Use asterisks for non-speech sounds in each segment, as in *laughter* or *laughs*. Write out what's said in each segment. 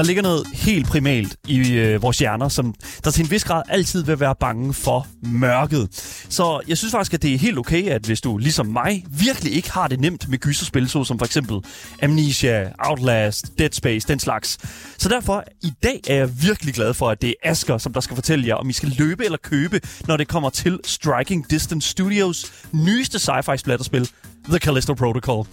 Der ligger noget helt primalt i øh, vores hjerner, som der til en vis grad altid vil være bange for mørket. Så jeg synes faktisk, at det er helt okay, at hvis du ligesom mig virkelig ikke har det nemt med gyserspil, så som for eksempel Amnesia, Outlast, Dead Space, den slags. Så derfor, i dag er jeg virkelig glad for, at det er Asker, som der skal fortælle jer, om I skal løbe eller købe, når det kommer til Striking Distance Studios nyeste sci-fi splatterspil, The Callisto Protocol.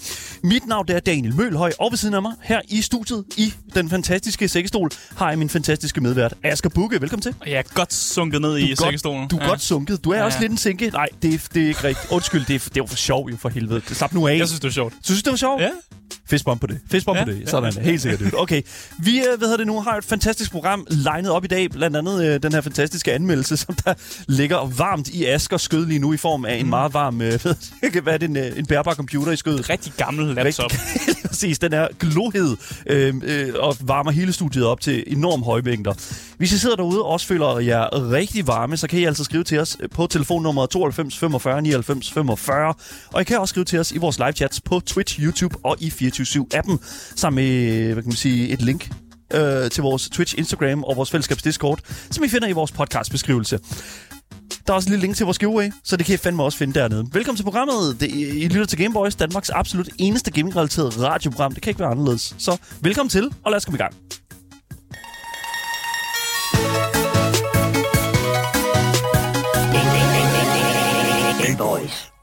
Mit navn er Daniel Mølhøj, og ved siden af mig her i studiet i den fantastiske sækkestol har jeg min fantastiske medvært Asger Bukke. Velkommen til. Jeg er godt sunket ned i sækkestolen. Du er ja. godt sunket. Du er ja, også lidt en sinke. Nej, det er, det er ikke rigtigt. Undskyld, det er, det er jo for sjov jo for helvede. Slap nu af. Jeg synes, det er sjovt. Du synes, det var sjovt? Ja. Fistbomb på det. Fistbomb Ja, på det. ja. Sådan, helt sikkert. Okay. Vi, øh, hvad hedder det nu, har et fantastisk program legnet op i dag. Blandt andet øh, den her fantastiske anmeldelse, som der ligger varmt i Askers skød lige nu i form af en Mm. meget varm, øh, *laughs* hvad er det, en, øh, en bærbar computer i skødet. Rigtig gammel laptop. *laughs* Rigtig, præcis, den er glohed øh, øh, og varmer hele studiet op til enorm høje mængder. Hvis I sidder derude og også føler jer rigtig varme, så kan I altså skrive til os på telefonnummer 92 45 99 45. Og I kan også skrive til os i vores live chats på Twitch, YouTube og i 24-7-appen, sammen med hvad kan man sige, et link øh, til vores Twitch, Instagram og vores fællesskabs Discord, som I finder i vores podcastbeskrivelse. Der er også en lille link til vores giveaway, så det kan I fandme også finde dernede. Velkommen til programmet. Det, I lytter til Gameboys, Danmarks absolut eneste gaming-relateret radioprogram. Det kan ikke være anderledes. Så velkommen til, og lad os komme i gang. Gameboys.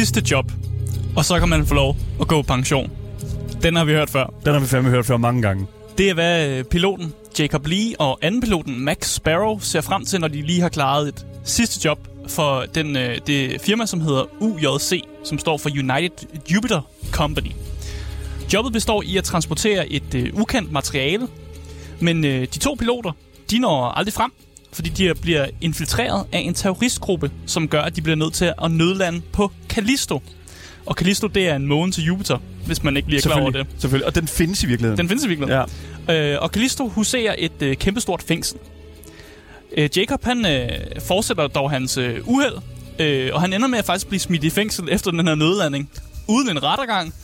Sidste job, og så kan man få lov at gå pension. Den har vi hørt før. Den har vi fandme hørt før mange gange. Det er, hvad øh, piloten Jacob Lee og anden piloten Max Sparrow ser frem til, når de lige har klaret et sidste job for den, øh, det firma, som hedder UJC, som står for United Jupiter Company. Jobbet består i at transportere et øh, ukendt materiale, men øh, de to piloter, de når aldrig frem, fordi de bliver infiltreret af en terroristgruppe, som gør, at de bliver nødt til at nødlande på Callisto. Og Callisto, det er en måne til Jupiter, hvis man ikke lige er klar over det. Selvfølgelig. Og den findes i virkeligheden. Den findes i virkeligheden. Ja. Øh, og Callisto huserer et øh, kæmpestort fængsel. Øh, Jacob, han øh, fortsætter dog hans øh, uheld, øh, og han ender med at faktisk blive smidt i fængsel efter den her nødlanding, uden en rettergang.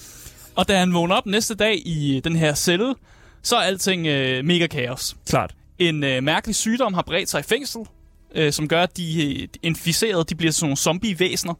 Og da han vågner op næste dag i den her celle, så er alting øh, mega kaos. Klart. En øh, mærkelig sygdom har bredt sig i fængsel, øh, som gør, at de øh, inficerede de bliver sådan nogle zombie-væsener.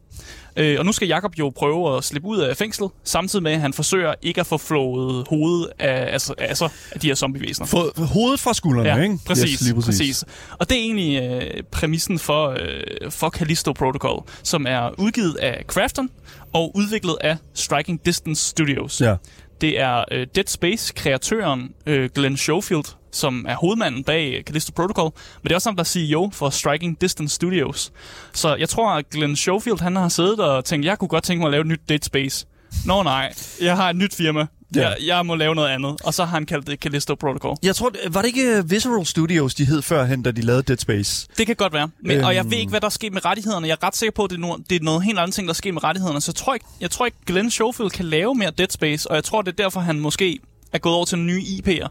Øh, og nu skal Jakob jo prøve at slippe ud af fængslet, samtidig med, at han forsøger ikke at få flået hovedet af, altså, altså, af de her zombie-væsener. Få hovedet fra skuldrene, Ja, ikke? præcis, Yes, præcis. præcis. Og det er egentlig øh, præmissen for, øh, for Callisto Protocol, som er udgivet af Krafton og udviklet af Striking Distance Studios. Ja. Det er øh, Dead Space-kreatøren øh, Glenn Schofield, som er hovedmanden bag Callisto Protocol, men det er også ham, der er CEO for Striking Distance Studios. Så jeg tror, at Glenn Schofield han har siddet og tænkt, jeg kunne godt tænke mig at lave et nyt Dead Space. Nå nej, jeg har et nyt firma. Ja. Jeg, jeg må lave noget andet. Og så har han kaldt det Callisto Protocol. Jeg tror, var det ikke øh, Visceral Studios, de hed førhen, da de lavede Dead Space? Det kan godt være. Men, øhm. Og jeg Øhm. ved ikke, hvad der er sket med rettighederne. Jeg er ret sikker på, at det er, noget, det er noget helt andet ting, der er sket med rettighederne. Så jeg tror, ikke, jeg tror ikke, Glenn Schofield kan lave mere Dead Space. Og jeg tror, det er derfor, han måske er gået over til nye IP'er.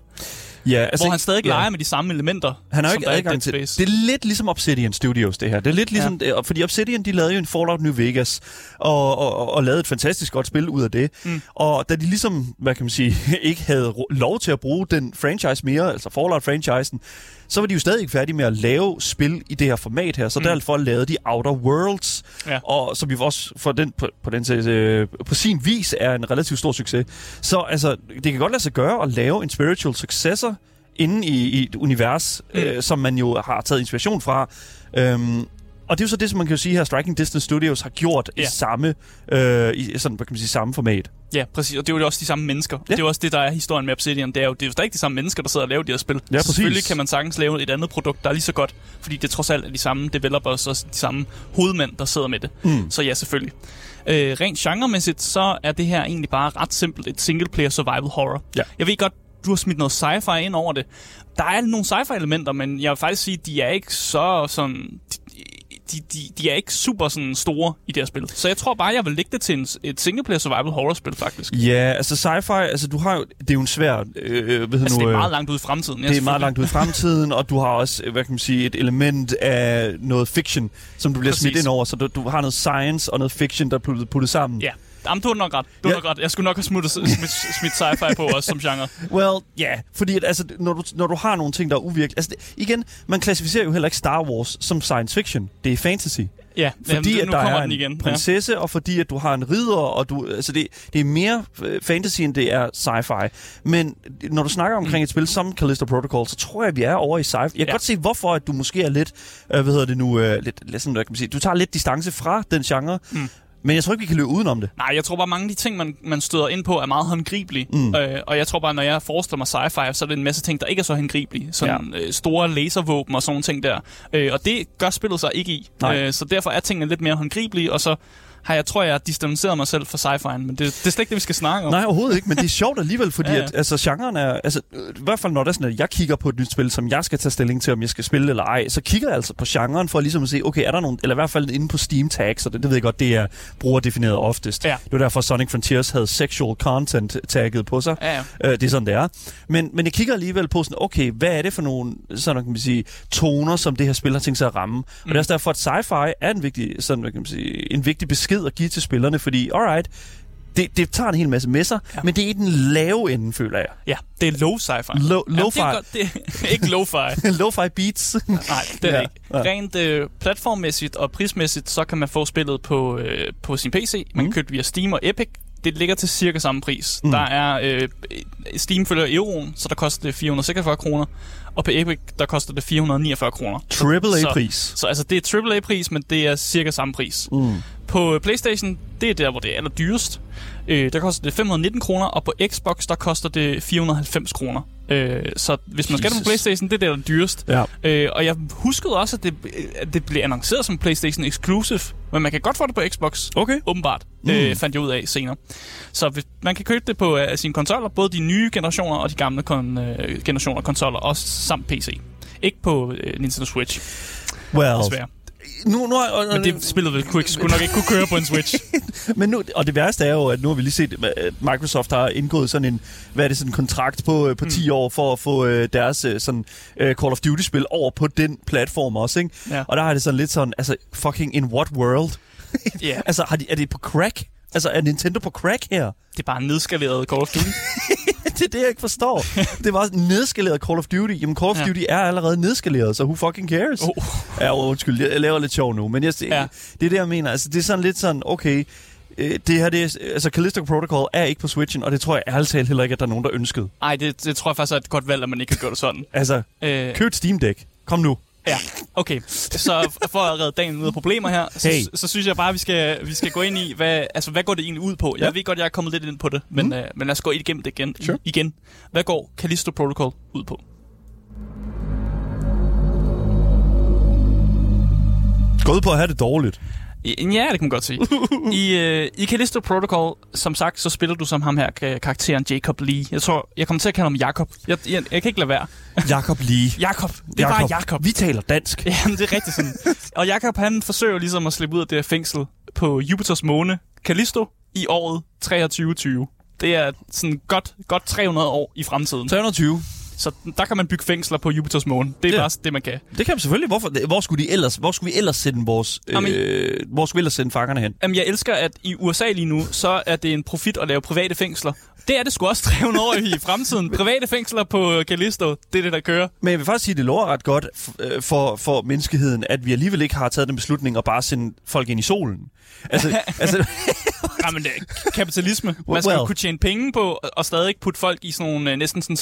Ja, Altså, hvor han stadig ja. leger med de samme elementer, Han har ikke adgang til det. er lidt ligesom Obsidian Studios, det her. Det er lidt ligesom, ja. fordi Obsidian, de lavede jo en Fallout New Vegas, og, og, og, og lavede et fantastisk godt spil ud af det. Mm. Og da de ligesom, hvad kan man sige, *laughs* ikke havde lov til at bruge den franchise mere, altså Fallout-franchisen, så var de jo stadig ikke færdige med at lave spil i det her format her, så mm. derfor lavede de Outer Worlds, Ja. og som vi også for den, på, på, den, øh, på sin vis er en relativt stor succes. Så altså, det kan godt lade sig gøre at lave en spiritual successor inde i, i et univers, mm. øh, som man jo har taget inspiration fra. Øhm, og det er jo så det, som man kan jo sige her, Striking Distance Studios har gjort ja. i samme, øh, i sådan, hvad kan man sige, samme format. Ja, præcis. Og det er jo også de samme mennesker. Ja. Det er jo også det, der er historien med Obsidian. Det er jo, det er jo stadig de samme mennesker, der sidder og laver de her spil. Ja, Så Selvfølgelig præcis. kan man sagtens lave et andet produkt, der er lige så godt. Fordi det trods alt er de samme developers og de samme hovedmænd, der sidder med det. Mm. Så ja, selvfølgelig. Øh, rent genremæssigt, så er det her egentlig bare ret simpelt et single-player survival horror. Ja. Jeg ved godt, du har smidt noget sci-fi ind over det. Der er nogle sci-fi elementer, men jeg vil faktisk sige, de er ikke så sådan... De, de, de er ikke super sådan store i det her spil. Så jeg tror bare, jeg vil lægge det til en, et singleplayer survival horror-spil, faktisk. Ja, altså sci-fi, altså du har jo, det er jo en svær, øh, hvad Altså, nu, det er øh, meget langt ude i fremtiden. Ja, det er meget langt ud i fremtiden, og du har også, øh, hvad kan man sige, et element af noget fiction, som du bliver Præcis. smidt ind over, så du, du har noget science og noget fiction, der er puttet, puttet sammen. Ja, Jamen, du har nok ret. Du Ja. nok ret. Jeg skulle nok have smuttet, smidt, smidt sci-fi på også som genre. Well, ja, yeah, fordi at, altså, når, du, når du har nogle ting, der er uvirkelige... Altså, det, igen, man klassificerer jo heller ikke Star Wars som science fiction. Det er fantasy. Ja, Fordi jamen, at der er en igen. prinsesse, ja. og fordi at du har en ridder, og du... Altså, det, det er mere øh, fantasy, end det er sci-fi. Men når du snakker omkring et spil som Callisto Protocol, så tror jeg, at vi er over i sci-fi. Jeg kan Ja. godt se, hvorfor at du måske er lidt... Øh, hvad hedder det nu? Øh, lidt, lidt sådan, kan man sige, du tager lidt distance fra den genre, Mm. Men jeg tror ikke, vi kan løbe udenom det. Nej, jeg tror bare, mange af de ting, man, man støder ind på, er meget håndgribelige. Mm. Øh, og jeg tror bare, når jeg forestiller mig sci-fi, så er det en masse ting, der ikke er så håndgribelige. Sådan ja. øh, store laservåben og sådan nogle ting der. Øh, og det gør spillet sig ikke i. Nej. Øh, så derfor er tingene lidt mere håndgribelige, og så har jeg, tror jeg, har distanceret mig selv fra sci-fi'en. Men det, det er slet ikke det, vi skal snakke om. Nej, overhovedet ikke, men det er sjovt alligevel, fordi *laughs* Ja, ja. At, altså, genren er... Altså, I hvert fald når det er sådan, at jeg kigger på et nyt spil, som jeg skal tage stilling til, om jeg skal spille eller ej, så kigger jeg altså på genren for ligesom at se, okay, er der nogen... Eller i hvert fald inde på Steam tags, og det, det ved jeg godt, det er brugerdefineret oftest. Ja. Det var derfor, Sonic Frontiers havde sexual content tagget på sig. Ja, ja. Øh, det er sådan, det er. Men, men jeg kigger alligevel på sådan, okay, hvad er det for nogle sådan, kan man sige, toner, som det her spil har tænkt sig at ramme? Mm. Og det er også derfor, at sci-fi er en vigtig, sådan, kan man sige, en vigtig besked at give til spillerne, fordi, alright, det, det tager en hel masse med sig, Ja. men det er i den lave ende, føler jeg. ja, det er low sci-fi. Low, Jamen, lo-fi, det er godt, det er *laughs* ikke lo-fi. lo-fi *laughs* beats. Nej, det er Ja, ikke. Rent øh, platformmæssigt og prismæssigt, så kan man få spillet på, øh, på sin PC. Man kan Mm. købe det via Steam og Epic. Det ligger til cirka samme pris. Mm. Der er øh, Steam følger euroen, så der koster det 446 kroner. Og på Epic, der koster det 449 kroner. Triple Så- A-pris. Så altså, det er AAA-pris, men det er cirka samme pris. Mm. På øh, PlayStation, det er der, hvor det er allerdyrest. Øh, der koster det 519 kroner, og på Xbox, der koster det 490 kroner. Øh, så hvis man skal det på Jesus. PlayStation, det er der, der er dyrest. Ja. Øh, og jeg huskede også, at det, at det blev annonceret som PlayStation Exclusive, men man kan godt få det på Xbox, Okay. åbenbart, mm. øh, fandt jeg ud af senere. Så hvis, man kan købe det på uh, sine konsoller, både de nye generationer og de gamle kon, uh, generationer konsoller, også samt PC. Ikke på uh, Nintendo Switch, Well, desværre. Nu, nu, og, Men det spillet kunne, ikke- skulle nok ikke kunne køre på en Switch. *laughs* Men nu, og det værste er jo, at nu har vi lige set, at Microsoft har indgået sådan en, hvad er det, sådan en kontrakt på, øh, på 10 år for at få øh, deres øh, sådan, øh, Call of Duty-spil over på den platform også, ikke? Ja. Og der har det sådan lidt sådan, altså fucking in what world? *laughs* Ja, Altså, har de, er det på crack? Altså, er Nintendo på crack her? det er bare en nedskaleret Call of Duty. *laughs* *laughs* det er det, jeg ikke forstår. det var nedskaleret Call of Duty. Jamen, Call of Ja. Duty er allerede nedskaleret, så who fucking cares? Oh. Ja, oh, undskyld, jeg, laver lidt sjov nu, men jeg, Ja. det er det, jeg mener. Altså, det er sådan lidt sådan, okay, øh, det her, det er, altså Callisto Protocol er ikke på Switchen, og det tror jeg ærligt talt heller ikke, at der er nogen, der ønskede. Ej, det, det tror jeg faktisk er et godt valg, at man ikke har gjort det sådan. Altså, Øh, køb et Steam Deck. Kom nu. Ja, okay. Så for at redde dagen ud af problemer her, så, Hey. så synes jeg bare, at vi skal, vi skal gå ind i, hvad, altså, hvad går det egentlig ud på? Jeg Ja. ved godt, jeg er kommet lidt ind på det, men, mm. øh, men lad os gå igennem det igen. Sure. igen. Hvad går Callisto Protocol ud på? Gå ud på at have det dårligt. Ja, det kan man godt sige. I, øh, I Callisto Protocol, som sagt, så spiller du som ham her, ka- karakteren Jacob Lee. Jeg tror, jeg kommer til at kalde ham Jacob. Jeg, jeg, jeg kan ikke lade være. Jakob Lee. Jacob. Det er bare Jacob. Vi taler dansk. Jamen, det er rigtigt sådan. Og Jacob, han forsøger ligesom at slippe ud af det her fængsel på Jupiters måne, Callisto, i året 2320. Det er sådan godt, godt 300 år i fremtiden. 320. Så der kan man bygge fængsler på Jupiters måne. Det er Ja. bare det, man kan. Det kan man selvfølgelig. Hvorfor, hvor, skulle de ellers, hvor skulle vi ellers sende vores... Jamen- Øh, hvor skulle vi ellers sende fangerne hen? Jamen, jeg elsker, at i USA lige nu, så er det en profit at lave private fængsler. Det er det sgu også *laughs* 300 år i fremtiden. Private fængsler på Callisto, det er det, der kører. Men jeg vil faktisk sige, at det lover ret godt øh, for, for menneskeheden, at vi alligevel ikke har taget den beslutning at bare sende folk ind i solen. Altså, *laughs* altså Jamen, det er kapitalisme. Man skal Well. kunne tjene penge på og stadig putte folk i sådan nogle øh, næsten sådan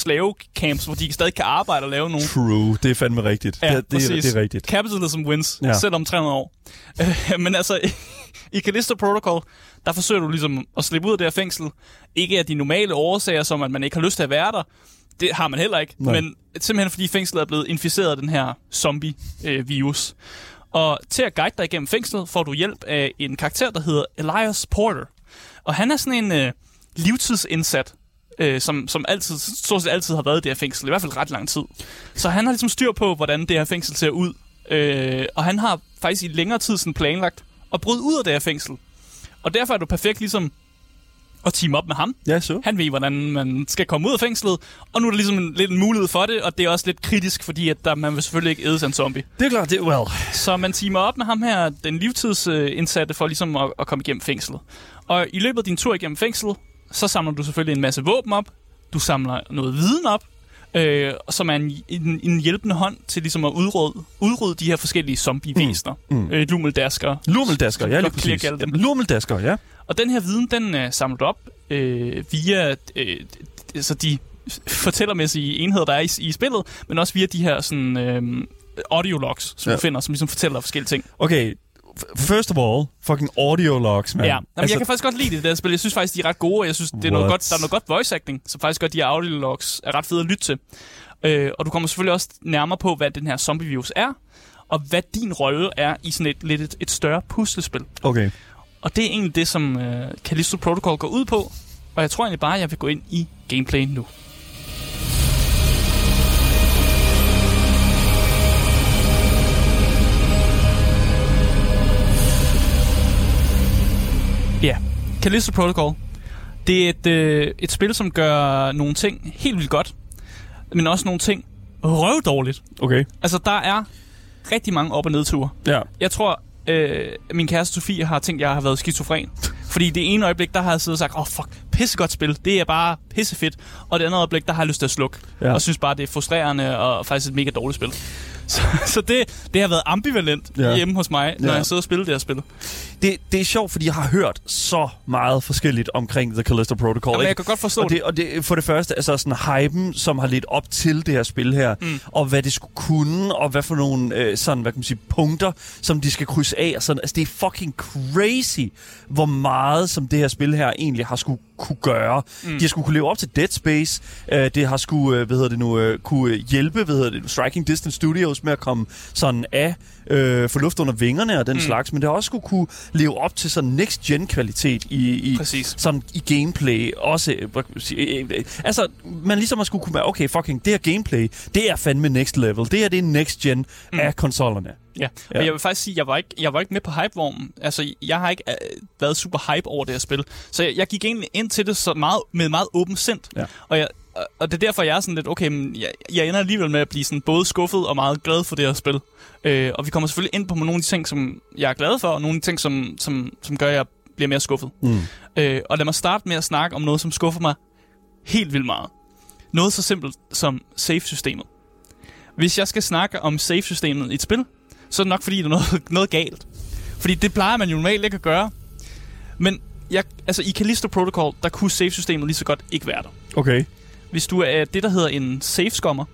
hvor de stadig kan arbejde og lave nogle true, det er fandme rigtigt. Ja, det, det, er, det er rigtigt. Capitalism wins, Ja. ja. selv om 300 år. *laughs* Men altså, i Callisto Protocol, der forsøger du ligesom at slippe ud af det her fængsel. Ikke af de normale årsager, som at man ikke har lyst til at være der. Det har man heller ikke. Nej. Men simpelthen fordi fængslet er blevet inficeret af den her zombie-virus. og til at guide dig igennem fængslet, får du hjælp af en karakter, der hedder Elias Porter. Og han er sådan en øh, livstidsindsat øh, som, som altid, stort set altid har været i det her fængsel, i hvert fald ret lang tid. Så han har ligesom styr på, hvordan det her fængsel ser ud. Øh, og han har faktisk i længere tid sådan planlagt at bryde ud af det her fængsel. Og derfor er du perfekt ligesom at team op med ham. Ja, så. Han ved, hvordan man skal komme ud af fængslet, og nu er der ligesom en, lidt en mulighed for det, og det er også lidt kritisk, fordi at der, man vil selvfølgelig ikke æde sig en zombie. Det er klart, det er well. Så man teamer op med ham her, den livstidsindsatte, for ligesom at, at komme igennem fængslet. Og i løbet af din tur igennem fængslet, så samler du selvfølgelig en masse våben op, du samler noget viden op, øh, som er en, en, en hjælpende hånd til ligesom at udrydde, udrydde de her forskellige zombie-væsener. Mm. Mm. Øh. Lummeldasker, ja, lige præcis. dem. Lummeldasker, ja. Og den her viden, den øh, samler du op øh, via øh, altså de fortællermæssige enheder, der er i, i spillet, men også via de her sådan, øh, audiologs, som Ja. ja. du finder, som ligesom fortæller forskellige ting. Okay, first of all, fucking audio logs, man. Ja, Jamen, altså, jeg kan faktisk godt lide det der spil. Jeg synes faktisk, de er ret gode, og jeg synes, det er noget What? godt, der er noget godt voice acting, så faktisk godt, de her audiologs er ret fede at lytte til. Øh, og du kommer selvfølgelig også nærmere på, hvad den her zombie virus er, og hvad din rolle er i sådan et, lidt et, et større puslespil. Okay. Og det er egentlig det, som øh, Callisto Protocol går ud på. Og jeg tror egentlig bare, at jeg vil gå ind i gameplay nu. Ja, Callisto Protocol. Det er et, øh, et spil, som gør nogle ting helt vildt godt, men også nogle ting røvdårligt. Okay. Altså, der er rigtig mange op- og nedture. Ja. Jeg tror, øh, min kæreste Sofie har tænkt, at jeg har været skizofren. Fordi det ene øjeblik, der har jeg siddet og sagt, åh oh, fuck, pissegodt spil, det er bare pissefedt. Og det andet øjeblik, der har jeg lyst til at slukke. Ja. Og synes bare, det er frustrerende og faktisk et mega dårligt spil. *laughs* Så, så det, det har været ambivalent ja. hjemme hos mig, når Ja. jeg sidder og spiller det her spil. Det, det er sjovt, fordi jeg har hørt så meget forskelligt omkring The Callisto Protocol. Jamen, ikke? jeg kan godt forstå og det, og det, for det første, altså sådan hypen, som har lidt op til det her spil her, mm. og hvad det skulle kunne, og hvad for nogle øh, sådan, hvad kan man sige, punkter, som de skal krydse af. Og sådan. Altså, det er fucking crazy, hvor meget som det her spil her egentlig har skulle kunne gøre. Mm. De har skulle kunne leve op til Dead Space. Øh, det har skulle, øh, hvad hedder det nu, øh, kunne hjælpe, hvad hedder det, Striking Distance Studios med at komme sådan af, øh, få luft under vingerne og den mm. slags, men det har også skulle kunne leve op til sådan next-gen kvalitet i, i, Præcis. sådan i gameplay også. øh, øh, øh, Altså, man ligesom har skulle kunne være, okay, fucking, det her gameplay, det er fandme next level. Det her, det er next gen mm. af konsollerne. Ja, Ja. jeg vil faktisk sige, jeg var ikke, jeg var ikke med på hypevognen. Altså, jeg har ikke øh, været super hype over det her spil. Så jeg, jeg gik egentlig ind til det så meget, med meget åben sind. Ja. Og, jeg, og- det er derfor, jeg er sådan lidt, okay, men jeg, jeg ender alligevel med at blive sådan både skuffet og meget glad for det her spil. Øh, og vi kommer selvfølgelig ind på nogle af de ting, som jeg er glad for, og nogle af de ting, som, som, som gør, at jeg bliver mere skuffet. Mm. Øh, og lad mig starte med at snakke om noget, som skuffer mig helt vildt meget. Noget så simpelt som save-systemet. Hvis jeg skal snakke om save-systemet i et spil, så er det nok fordi, der er noget, *laughs* noget galt. Fordi det plejer man jo normalt ikke at gøre. Men jeg, altså, i Callisto Protocol, der kunne save-systemet lige så godt ikke være der. Okay. Hvis du er det, der hedder en save-skommer,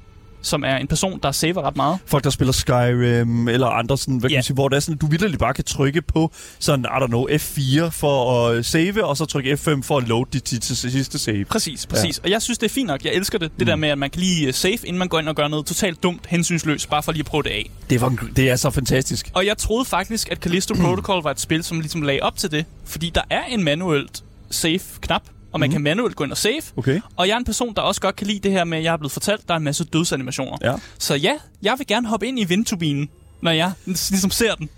som er en person, der saver ret meget, Folk, der spiller Skyrim eller andre, sådan, hvad kan man sige, hvor det er sådan, du vitterligt bare kan trykke på sådan, I don't know, F4 for at save, og så trykke F5 for at load dit til, sidste save. Præcis, præcis. Ja. Og jeg synes, det er fint nok. Jeg elsker det. Det mm. der med, at man kan lige øh, save, inden man går ind og gør noget totalt dumt, hensynsløst, bare for lige at prøve det af. Det, var, det er så fantastisk. Og jeg troede faktisk, at Callisto *clears throat* Protocol var et spil, som ligesom lagde op til det. Fordi der er en manuelt save-knap, og man mm. kan manuelt gå ind og save. Okay. Og jeg er en person, der også godt kan lide det her med, at jeg er blevet fortalt, at der er en masse dødsanimationer. Ja. Så ja, jeg vil gerne hoppe ind i vindturbinen, når jeg ligesom ser den.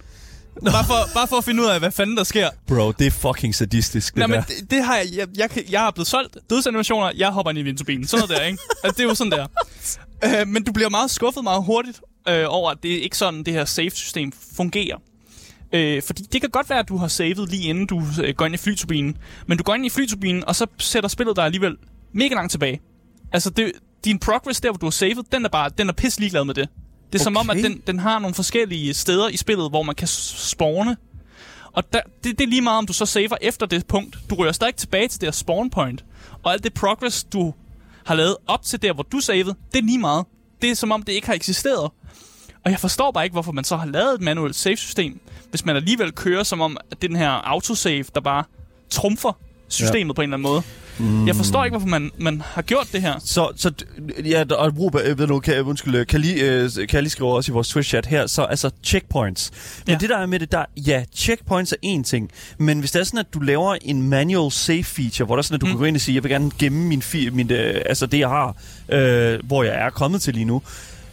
Bare for, bare for at finde ud af, hvad fanden der sker. Bro, det er fucking sadistisk, det Nej, der. men det, det har jeg, jeg, jeg, jeg er blevet solgt dødsanimationer, jeg hopper ind i vindturbinen. Sådan noget der, ikke? *laughs* Altså, det er jo sådan der. Øh, men du bliver meget skuffet meget hurtigt øh, over, at det er ikke sådan, det her save-system fungerer. Øh, fordi det kan godt være, at du har savet lige inden du øh, går ind i flyturbinen. Men du går ind i flyturbinen, og så sætter spillet dig alligevel mega langt tilbage. Altså, det, din progress der, hvor du har savet, den er bare den er pisse ligeglad med det. Det er som om, at Okay. den, den har nogle forskellige steder i spillet, hvor man kan spawne. Og der, det, det er lige meget, om du så saver efter det punkt. Du rører stadig tilbage til det her spawn point. Og alt det progress, du har lavet op til der, hvor du savede, det er lige meget. Det er som om, det ikke har eksisteret. Og jeg forstår bare ikke, hvorfor man så har lavet et manuelt save-system, hvis man alligevel kører som om, at det er den her autosave, der bare trumfer systemet ja. på en eller anden måde. Mm. Jeg forstår ikke, hvorfor man, man har gjort det her. Så, så ja, og Robert, øh, ved du, kan, undskyld, kan lige, øh, kan lige skrive også i vores Twitch-chat her, så altså checkpoints. Men ja. det der er med det der, ja, checkpoints er en ting, men hvis det er sådan, at du laver en manual save feature, hvor der er sådan, at du mm. kan gå ind og sige, jeg vil gerne gemme min, fi, min øh, altså det, jeg har, øh, hvor jeg er kommet til lige nu,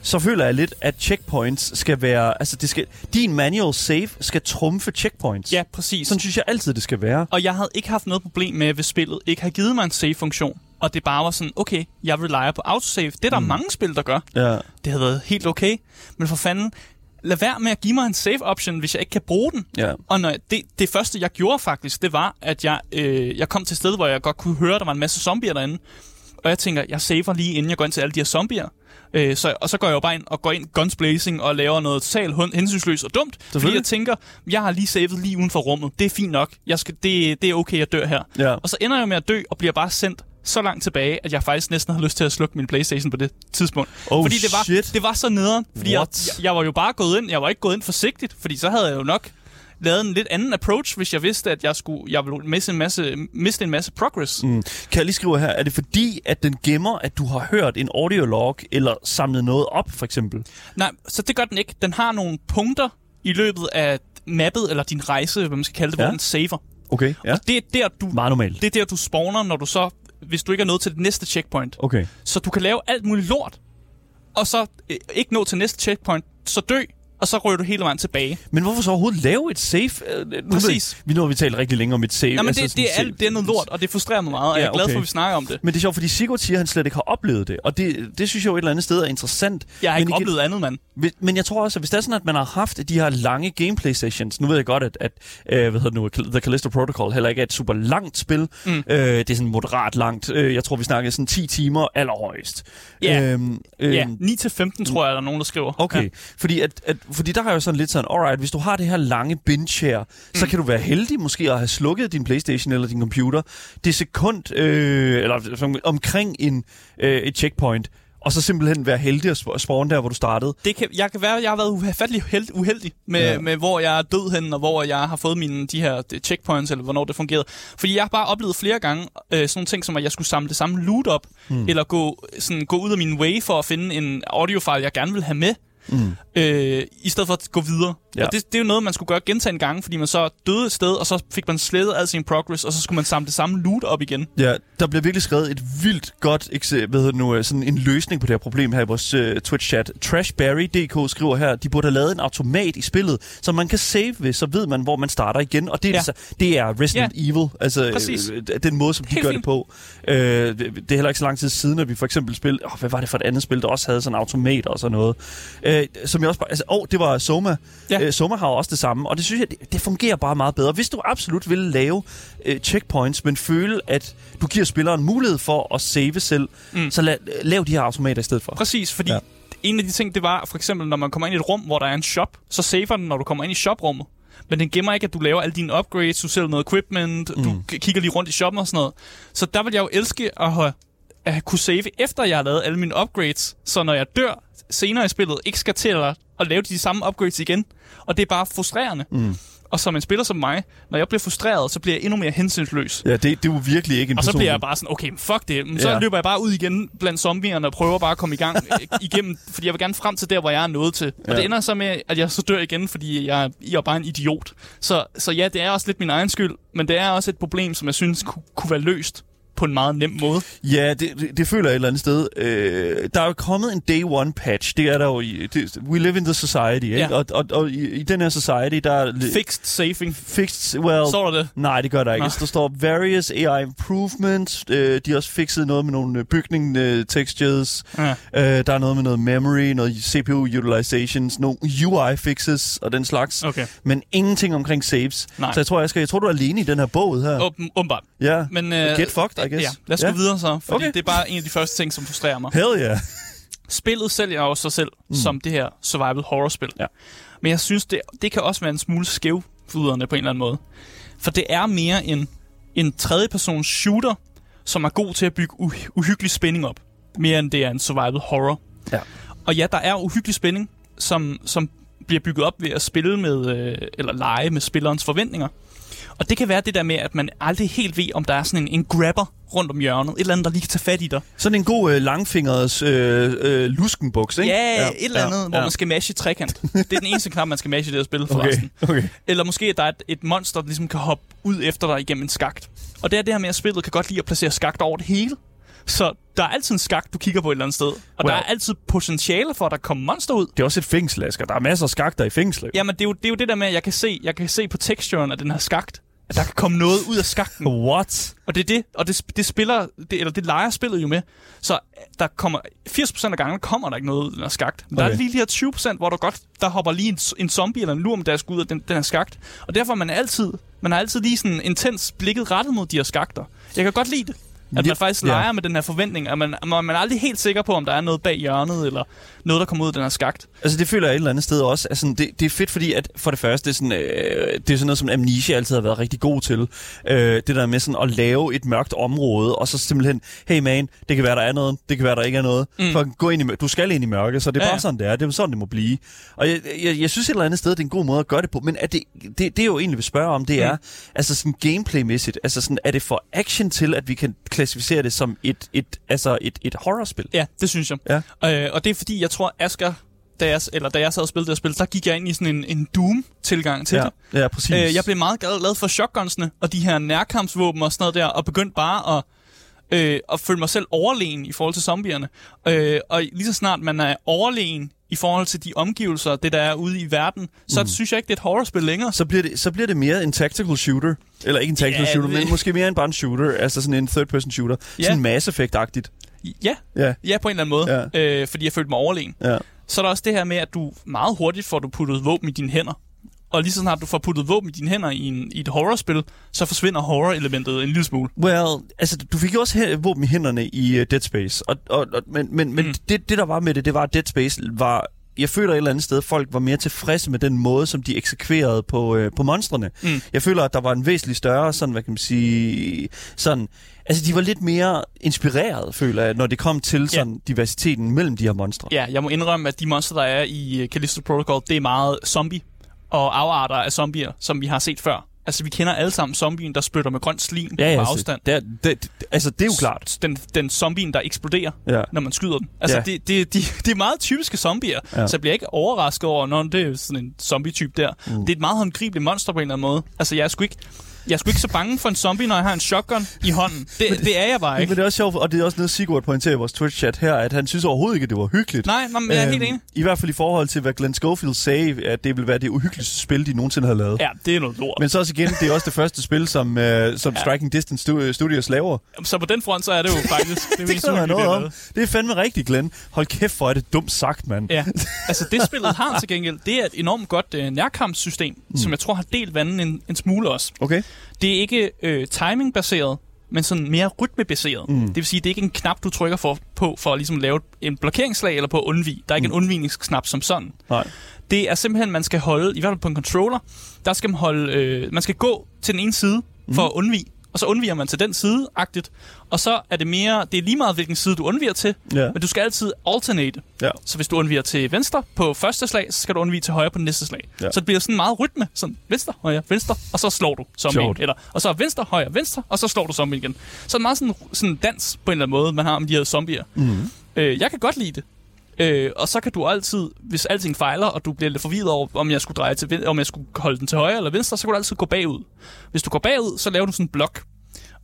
så føler jeg lidt, at checkpoints skal være... Altså, det skal, din manual save skal trumfe checkpoints. Ja, præcis. Sådan synes jeg altid, det skal være. Og jeg havde ikke haft noget problem med, hvis spillet ikke har givet mig en save-funktion. Og det bare var sådan, okay, jeg relyer på autosave. Det er der mm. mange spil, der gør. Ja. Det havde været helt okay. Men for fanden, lad være med at give mig en save option, hvis jeg ikke kan bruge den. Ja. Og når jeg, det, det første, jeg gjorde faktisk, det var, at jeg, øh, jeg kom til et sted, hvor jeg godt kunne høre, at der var en masse zombier derinde. Og jeg tænker, jeg saver lige, inden jeg går ind til alle de her zombier. Øh, så, og så går jeg jo bare ind og går ind guns blazing og laver noget totalt hensynsløst og dumt. Fordi jeg tænker, jeg har lige savet lige uden for rummet. Det er fint nok. Jeg skal, det, det er okay, jeg dør her. Ja. Og så ender jeg med at dø og bliver bare sendt så langt tilbage, at jeg faktisk næsten har lyst til at slukke min Playstation på det tidspunkt. Oh, fordi det var, shit. det var så nederen. Fordi What? jeg, jeg, var jo bare gået ind. Jeg var ikke gået ind forsigtigt, fordi så havde jeg jo nok lavet en lidt anden approach, hvis jeg vidste, at jeg skulle jeg ville miste en masse, miste en masse progress. Mm. Kan jeg lige skrive her, er det fordi, at den gemmer, at du har hørt en audiolog, eller samlet noget op, for eksempel? Nej, så det gør den ikke. Den har nogle punkter i løbet af mappet, eller din rejse, hvad man skal kalde det, ja. hvor den saver. Okay, ja. Og det er der, du, Meget normalt. det er der, du spawner, når du så, hvis du ikke er nået til det næste checkpoint. Okay. Så du kan lave alt muligt lort, og så øh, ikke nå til næste checkpoint, så dø, og så rører du hele vejen tilbage. Men hvorfor så overhovedet lave et save? Øh, nu ved Præcis. jeg- Vi nu har vi talt rigtig længe om et save. Jamen, altså det, er save- alt, det er noget lort, og det frustrerer mig meget, og Ja, jeg er glad for, okay. at vi snakker om det. Men det er sjovt, fordi Sigurd siger, at han slet ikke har oplevet det. Og det, det synes jeg jo et eller andet sted er interessant. Jeg har men ikke oplevet andet, mand. Men jeg tror også, at hvis det er sådan, at man har haft de her lange gameplay sessions, nu ved jeg godt, at, at øh, hvad hedder det nu, The Callisto Protocol heller ikke er et super langt spil. Mm. Øh, det er sådan moderat langt. Øh, jeg tror, vi snakkede sådan 10 timer allerhøjst. Ja. Øhm, øhm, Ja, 9-15 tror jeg, der er nogen, der skriver. Okay, Ja. fordi, at, at, fordi der har jeg jo sådan lidt sådan, alright, hvis du har det her lange binge her, mm. så kan du være heldig måske at have slukket din Playstation eller din computer det sekund, øh, eller sådan omkring en, øh, et checkpoint, og så simpelthen være heldig at sp- spawn der, hvor du startede. Det kan, jeg kan være, jeg har været ufattelig held, uheldig med, Ja. ja. med, hvor jeg er død hen, og hvor jeg har fået mine de her de checkpoints, eller hvornår det fungerede. Fordi jeg har bare oplevet flere gange øh, sådan nogle ting, som at jeg skulle samle det samme loot op, mm. eller gå, sådan, gå ud af min way for at finde en audiofile, jeg gerne vil have med, Mm. øh, i stedet for at gå videre. Ja. Og det, det er jo noget, man skulle gøre gentagende gange, fordi man så døde et sted, og så fik man slettet al sin progress, og så skulle man samle det samme loot op igen. Ja, der bliver virkelig skrevet et vildt godt ekse- hvad hedder det nu, øh, sådan en løsning på det her problem her i vores uh, Twitch-chat. Trashberry.dk skriver her, de burde have lavet en automat i spillet, så man kan save ved, så ved man, hvor man starter igen. Og det er, Ja. ja. det er Resident ja. Evil, altså Præcis. øh, den måde, som de Helt gør fint. det på. Øh, det er heller ikke så lang tid siden, at vi for eksempel spillede, oh, hvad var det for et andet spil, der også havde sådan en automat og sådan noget. Øh, som jeg også bare, altså, oh, det var Soma. Ja. Øh, Soma har også det samme, og det synes jeg, det, det fungerer bare meget bedre. Hvis du absolut vil lave øh, checkpoints, men føle, at du giver spilleren mulighed for at save selv, mm. Så la, lav de her automater i stedet for. Præcis, fordi Ja. ja. en af de ting, det var for eksempel, når man kommer ind i et rum, hvor der er en shop, så saver den, når du kommer ind i shoprummet. Men den gemmer ikke, at du laver alle dine upgrades, du sælger noget equipment, mm. du kigger lige rundt i shoppen og sådan noget. Så der vil jeg jo elske at, have, at kunne save, efter jeg har lavet alle mine upgrades, så når jeg dør senere i spillet, ikke skal til at, at lave de samme upgrades igen. Og det er bare frustrerende. Mm. Og som en spiller som mig, når jeg bliver frustreret, så bliver jeg endnu mere hensynsløs. Ja, det, det er jo virkelig ikke en Og så person. bliver jeg bare sådan, okay, fuck det. Men så Ja. løber jeg bare ud igen blandt zombierne og prøver bare at komme i gang øh, *laughs* igennem, fordi jeg vil gerne frem til der, hvor jeg er nået til. Og Ja. det ender så med, at jeg så dør igen, fordi jeg, jeg er bare en idiot. Så, så ja, det er også lidt min egen skyld, men det er også et problem, som jeg synes kunne, kunne være løst på en meget nem måde. Ja, det, det, det føler jeg et eller andet sted. Øh, der er jo kommet en day one patch. Det er der jo i... Det, we live in the society, ikke? Ja. Og, og, og i, i den her society, der er... Fixed saving. Fixed, well... Står der det? Nej, det gør der ikke. Nå. Der står various AI improvements. Øh, de har også fikset noget med nogle øh, bygning øh, textures. Ja. Øh, der er noget med noget memory, noget CPU utilizations, nogle UI fixes og den slags. Okay. Men ingenting omkring saves. Nej. Så jeg tror, jeg, skal, jeg tror, du er alene i den her bog her. Åben, åbenbart. Ja. Men, Get fucked, I guess. Ja, lad os Ja. gå videre så, fordi Okay. det er bare en af de første ting, som frustrerer mig. Hell yeah. Spillet sælger jo sig selv mm. som det her survival horror-spil. Ja. Men jeg synes, det, det kan også være en smule skævfuderne på en eller anden måde. For det er mere en, en tredjepersons shooter, som er god til at bygge uhy- uhyggelig spænding op. Mere end det er en survival horror. Ja. Og ja, der er uhyggelig spænding, som, som bliver bygget op ved at spille med, øh, eller lege med spillerens forventninger. Og det kan være det der med, at man aldrig helt ved, om der er sådan en, en grabber rundt om hjørnet. Et eller andet, der lige kan tage fat i dig. Sådan en god øh, langfingret øh, øh, luskenbuks, ikke? Ja, ja, et eller andet, ja, hvor ja. man skal mashe trekant. Det er den eneste knap, man skal mashe i det her spil, Okay, forresten. okay. Eller måske, at der er et, et monster, der ligesom kan hoppe ud efter dig igennem en skagt. Og det er det her med, at spillet kan godt lide at placere skagt over det hele. Så der er altid en skagt, du kigger på et eller andet sted. Og Well. der er altid potentiale for, at der kommer monster ud. Det er også et fængsel, Asger. Der er masser af skakter i fængsel. Jamen, det er, jo, det er jo det der med, at jeg kan se, jeg kan se på texturen af den her skagt, at der kan komme noget ud af skakten. What? Og det er det, og det, det spiller, det, eller det leger spillet jo med. Så der kommer, 80% af gangene kommer der ikke noget ud af den her skagt. Men okay. der er lige de her 20%, hvor der godt, der hopper lige en, en zombie eller en lurm, der skal ud af den, den her skagt. Og derfor er man altid, man har altid lige sådan intens blikket rettet mod de her skagter. Jeg kan godt lide det. At Ja, man faktisk ja. leger med den her forventning, at man, man er aldrig helt sikker på, om der er noget bag hjørnet, eller noget, der kommer ud af den her skagt. Altså, det føler jeg et eller andet sted også. Altså, det, det er fedt, fordi at for det første, det er sådan, øh, det er sådan noget, som Amnesia altid har været rigtig god til. Øh, det der med sådan at lave et mørkt område, og så simpelthen, hey man, det kan være, der er noget, det kan være, der ikke er noget. Mm. For gå ind i, du skal ind i mørke, så det er Ja, bare ja. sådan, det er. Det er sådan, det må blive. Og jeg, jeg, jeg synes et eller andet sted, det er en god måde at gøre det på. Men er det, det, det jeg jo egentlig vil spørge om, det er, altså sådan gameplaymæssigt, altså sådan, er det for action til, at vi kan klassificere det som et, et, altså et, et horrorspil? Ja, det synes jeg. Ja. Øh, og det er fordi, jeg tror, Asger, da jeg, eller da jeg sad og spillede det her spil, der gik jeg ind i sådan en, en Doom-tilgang til Ja, det. ja præcis. Øh, jeg blev meget glad, for shotgunsene og de her nærkampsvåben og sådan noget der, og begyndte bare at, øh, at føle mig selv overlegen i forhold til zombierne. Øh, og lige så snart man er overlegen i forhold til de omgivelser, det der er ude i verden, så mm. synes jeg ikke, det er et horrorspil længere. så bliver, det, så bliver det mere en tactical shooter. Eller ikke en tactical Ja, shooter, men måske mere en bare en shooter. Altså sådan en third-person shooter. Ja. Sådan Mass Effect-agtigt. Ja, Ja, ja på en eller anden måde, ja. øh, fordi jeg følte mig overlegen. ja. Så er der også det her med, at du meget hurtigt får du puttet våben i dine hænder. Og lige så snart du får puttet våben i dine hænder i, en, i et horrorspil, så forsvinder horror-elementet en lille smule. Well, altså, du fik jo også he- våben i hænderne i uh, Dead Space. Og, og, og, men men, men Mm. det, det, der var med det, det var, at Dead Space var... Jeg føler et eller andet sted, at folk var mere tilfredse med den måde, som de eksekverede på, øh, på monstrene. Mm. Jeg føler, at der var en væsentlig større, sådan, hvad kan man sige, sådan... Altså, de var lidt mere inspireret, føler jeg, når det kom til sådan diversiteten mellem de her monstre. Ja, jeg må indrømme, at de monster, der er i uh, Callisto Protocol, det er meget zombie og afarter af zombier, som vi har set før. Altså, vi kender alle sammen zombien, der spytter med grønt slim Ja, ja, på altså, afstand. Det, er- det, det, altså, det er jo klart. Den, den zombien, der eksploderer, Ja. når man skyder den. Altså, Ja. det, det, de, det er meget typiske zombier, ja. så jeg bliver ikke overrasket over, når det er sådan en zombie-type der. Mm. Det er et meget håndgribeligt monster på en eller anden måde. Altså, jeg er sgu ikke, jeg er sgu ikke så bange for en zombie, når jeg har en shotgun i hånden. Det, det er jeg bare Men ikke. det er også sjovt, og det er også noget, Sigurd pointerer i vores Twitch-chat her, at han synes overhovedet ikke, at det var hyggeligt. Nej, nej, men jeg er helt enig. I hvert fald i forhold til, hvad Glenn Schofield sagde, at det ville være det uhyggeligste spil, de nogensinde har lavet. Ja, det er noget lort. Men så også igen, det er også det første spil, som, uh, som Ja. Striking Distance Stu- Studios laver. Så på den front, så er det jo faktisk det *laughs* Det kan uhyggelige, noget om. lavet. Det er fandme rigtigt, Glenn. Hold kæft, hvor er det dumt sagt, mand. Ja, altså det *laughs* spillet har til gengæld, det er et enormt godt øh, nærkampssystem, mm. som jeg tror har delt vandet en, en smule også. Okay? Det er ikke øh, timingbaseret, men sådan mere rytmebaseret. Mm. Det vil sige, det er ikke en knap, du trykker for, på for at ligesom lave en blokeringsslag eller på at undvige. Der er ikke mm. en undvigningsknap som sådan. Nej. Det er simpelthen, man skal holde, i hvert fald på en controller, der skal man holde, øh, man skal gå til den ene side for at undvige, og så undviger man til den side, agtigt. Og så er det mere, det er lige meget, hvilken side du undviger til, Ja. men du skal altid alternate. Ja. Så hvis du undviger til venstre på første slag, så skal du undvige til højre på næste slag. Ja. Så det bliver sådan meget rytme. Sådan venstre, højre, venstre, og så slår du zombien. Sjovt. Eller, og så venstre, højre, venstre, og så slår du zombien igen. Så det er meget sådan, sådan dans på en eller anden måde, man har om de her zombier. Mm. Øh, jeg kan godt lide det. Øh, og så kan du altid, hvis alting fejler, og du bliver lidt forvirret over, om jeg skulle dreje til, om jeg skulle holde den til højre eller venstre, så kan du altid gå bagud. Hvis du går bagud, så laver du sådan en blok.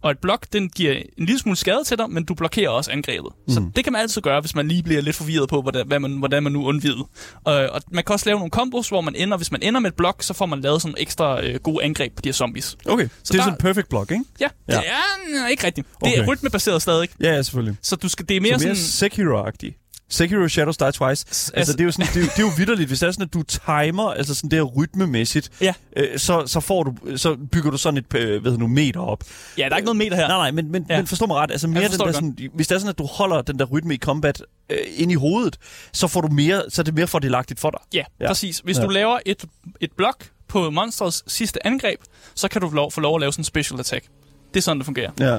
Og et blok, den giver en lille smule skade til dig, men du blokerer også angrebet. Mm. Så det kan man altid gøre, hvis man lige bliver lidt forvirret på, hvordan, hvad man, hvordan man nu undvider. Og, og man kan også lave nogle kombos, hvor man ender, hvis man ender med et blok, så får man lavet sådan ekstra øh, gode angreb på de her zombies. Okay, Så det er sådan en perfect block, ikke? Ja, Ja. det er mm, ikke rigtigt. Det er Okay. rytmebaseret stadig. Ja, ja, selvfølgelig. Så du skal, det er mere, Så mere sådan... Sekiro-agtigt. Sekiro Shadows Die Twice. Altså, altså- det er jo, sådan, det er, det er jo vidderligt. Hvis det er sådan, at du timer, altså sådan det her rytmemæssigt, Ja. øh, så, så, får du, så bygger du sådan et øh, hvad nu, meter op. Ja, der er ikke noget meter her. Nej, nej, men, men, ja. Men forstå mig ret. Altså mere den der sådan, hvis det er sådan, at du holder den der rytme i combat øh, ind i hovedet, så får du mere, så er det mere fordelagtigt for dig. Ja, Ja. præcis. Hvis Ja. du laver et, et blok på monsterets sidste angreb, så kan du lov, få lov at lave sådan en special attack. Det er sådan, det fungerer. Ja.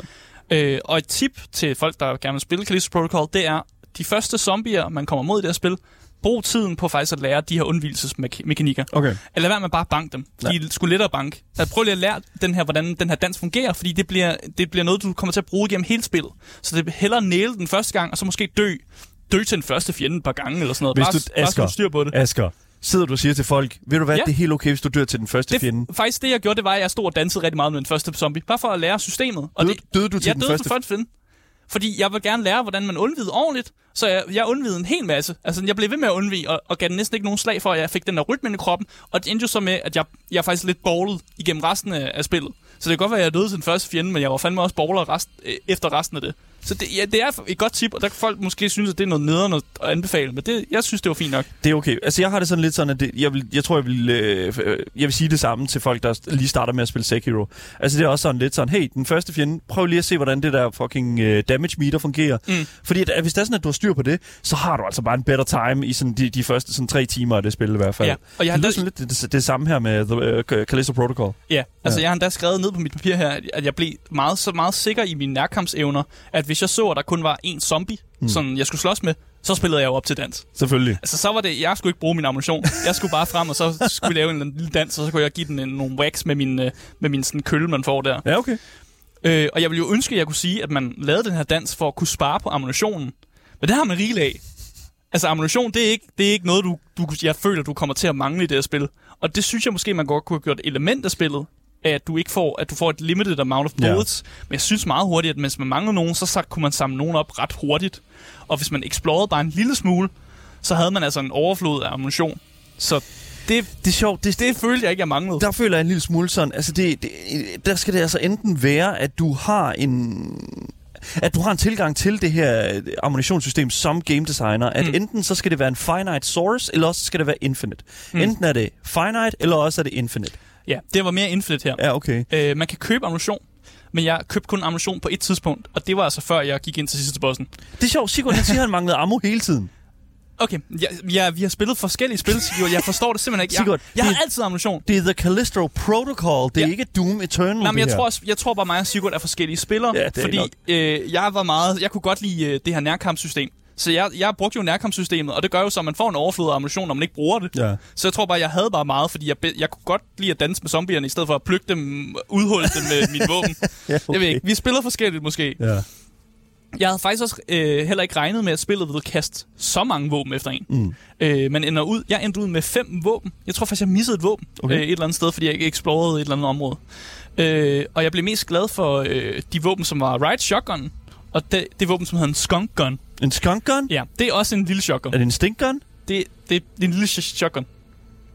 Øh, og et tip til folk, der gerne vil spille Callisto Protocol, det er, de første zombier, man kommer mod i det her spil, brug tiden på faktisk at lære de her undvigelsesmekanikker. Okay. Eller lad med bare at banke dem. De er sgu lettere at banke. Altså, prøv lige at lære den her, hvordan den her dans fungerer, fordi det bliver, det bliver noget, du kommer til at bruge gennem hele spillet. Så det er hellere næle den første gang, og så måske dø. Dø til den første fjende et par gange, eller sådan noget. Hvis bare, du, bare Asger, du styr på det. Asger, sidder du og siger til folk, ved du hvad, Ja. det er helt okay, hvis du dør til den første det fjende. faktisk det, jeg gjorde, det var, at jeg stod og dansede rigtig meget med den første zombie. Bare for at lære systemet. Og Døde, det, døde du til jeg den døde første til første fjende. Fordi jeg vil gerne lære, hvordan man undvider ordentligt. Så jeg, jeg undvidede en hel masse. Altså, jeg blev ved med at undvige, og, og gav den næsten ikke nogen slag for, at jeg fik den der rytme i kroppen. Og det endte jo så med, at jeg, jeg faktisk lidt bowlede igennem resten af, af spillet. Så det kan godt være, at jeg døde til den første fjende, men jeg var fandme også bowler rest, øh, efter resten af det. Så det, ja, det er et godt tip, og der kan folk måske synes, at det er noget nederen at anbefale. Men det, jeg synes, det var fint nok. Det er okay. Altså, jeg har det sådan lidt sådan, at det, jeg, vil, jeg tror, jeg vil, øh, øh, jeg vil sige det samme til folk, der lige starter med at spille Sekiro. Altså, det er også sådan lidt sådan, hey, den første fjende, prøv lige at se, hvordan det der fucking øh, damage meter fungerer. Mm. Fordi at, at hvis det er sådan, at du har styr på det, så har du altså bare en better time i sådan de, de første sådan, tre timer af det spil i hvert fald. Ja, og jeg har det sådan lidt det, det, det, samme her med The uh, Callisto Protocol. Ja, altså Ja. jeg har endda skrevet ned på mit papir her, at jeg blev meget, så meget sikker i mine nærkampsevner, at hvis jeg så, at der kun var én zombie, mm. som jeg skulle slås med, så spillede jeg jo op til dans. Selvfølgelig. Altså så var det, jeg skulle ikke bruge min ammunition. Jeg skulle bare frem, og så skulle jeg lave en lille dans, og så kunne jeg give den en, nogle wax med min, øh, med min sådan kølle, man får der. Ja, okay. Øh, og jeg ville jo ønske, at jeg kunne sige, at man lavede den her dans for at kunne spare på ammunitionen. Men det har man rigeligt af. Altså ammunition, det er ikke, det er ikke noget, du, du, jeg føler, du kommer til at mangle i det her spil. Og det synes jeg måske, man godt kunne have gjort et element af spillet, at du ikke får, at du får et limited amount of Ja. bullets. Men jeg synes meget hurtigt, at hvis man mangler nogen, så, så kunne man samle nogen op ret hurtigt. Og hvis man explorede bare en lille smule, så havde man altså en overflod af ammunition. Så det, Det er sjovt. Det, det følte jeg ikke, jeg manglede. der føler jeg en lille smule sådan, altså det, det, der skal det altså enten være, at du har en at du har en tilgang til det her ammunitionssystem som game designer, at. Mm. enten så skal det være en finite source, eller også skal det være infinite. Mm. Enten er det finite, eller også er det infinite. Ja, det var mere infinite her. Ja, okay. Øh, man kan købe ammunition, men jeg købte kun ammunition på et tidspunkt, og det var altså før jeg gik ind til sidste bossen. Det er sjovt, Sigurd han siger, han manglede ammo hele tiden. Okay, ja, ja, vi har spillet forskellige spil, Sigurd. Jeg forstår det simpelthen ikke. Jeg, Sigurd, jeg har det- altid ammunition. Det er The Callisto Protocol, det er Ja. ikke Doom Eternal, Nej, men jeg tror, også, jeg tror bare, mig og Sigurd er forskellige spillere. Ja, det fordi øh, jeg var meget, jeg kunne godt lide øh, det her nærkampssystem. Så jeg, jeg brugte jo nærkampssystemet, og det gør jo så, at man får en overflod af ammunition, når man ikke bruger det. Ja. Så jeg tror bare, jeg havde bare meget, fordi jeg, be- jeg kunne godt lide at danse med zombierne, i stedet for at plukke dem, udhulle dem med mit *laughs* våben. Ja, Jeg ved ikke, vi spiller forskelligt måske. Ja. Jeg havde faktisk også øh, heller ikke regnet med, at spillet ville kaste så mange våben efter en. Mm. Øh, men ender ud, jeg endte ud med fem våben. Jeg tror faktisk, jeg missede et våben Okay. okay. øh, et eller andet sted, fordi jeg ikke explorede et eller andet område. Øh, og jeg blev mest glad for øh, de våben, som var Riot Shotgun, og det, det våben, som hedder en Skunk Gun. En skunk gun? Ja, det er også en lille shotgun. Er det en stink gun? Det, det, det er en lille sh- shotgun.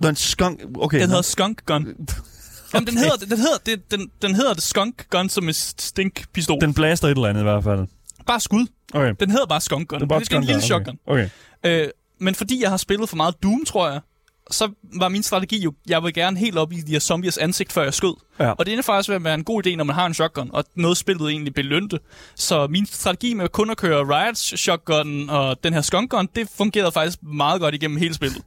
Nå, en skunk... Okay. Den nå. hedder Skunk Gun. *laughs* Jamen, den hedder, den hedder, det, den, den hedder det Skunk Gun som en stink-pistol. Den blaster et eller andet i hvert fald. Bare skud. Okay. Den hedder bare Skunk Gun. Det er bare det, det er en lille shotgun. Okay. okay. Øh, men fordi jeg har spillet for meget Doom, tror jeg, så var min strategi jo, jeg vil gerne helt op i de her zombies ansigt, før jeg skød. Ja. Og det ender faktisk ved at være en god idé, når man har en shotgun, og noget spillet egentlig belønte. Så min strategi med kun at køre Riot shotgun og den her skunk gun, det fungerede faktisk meget godt igennem hele spillet.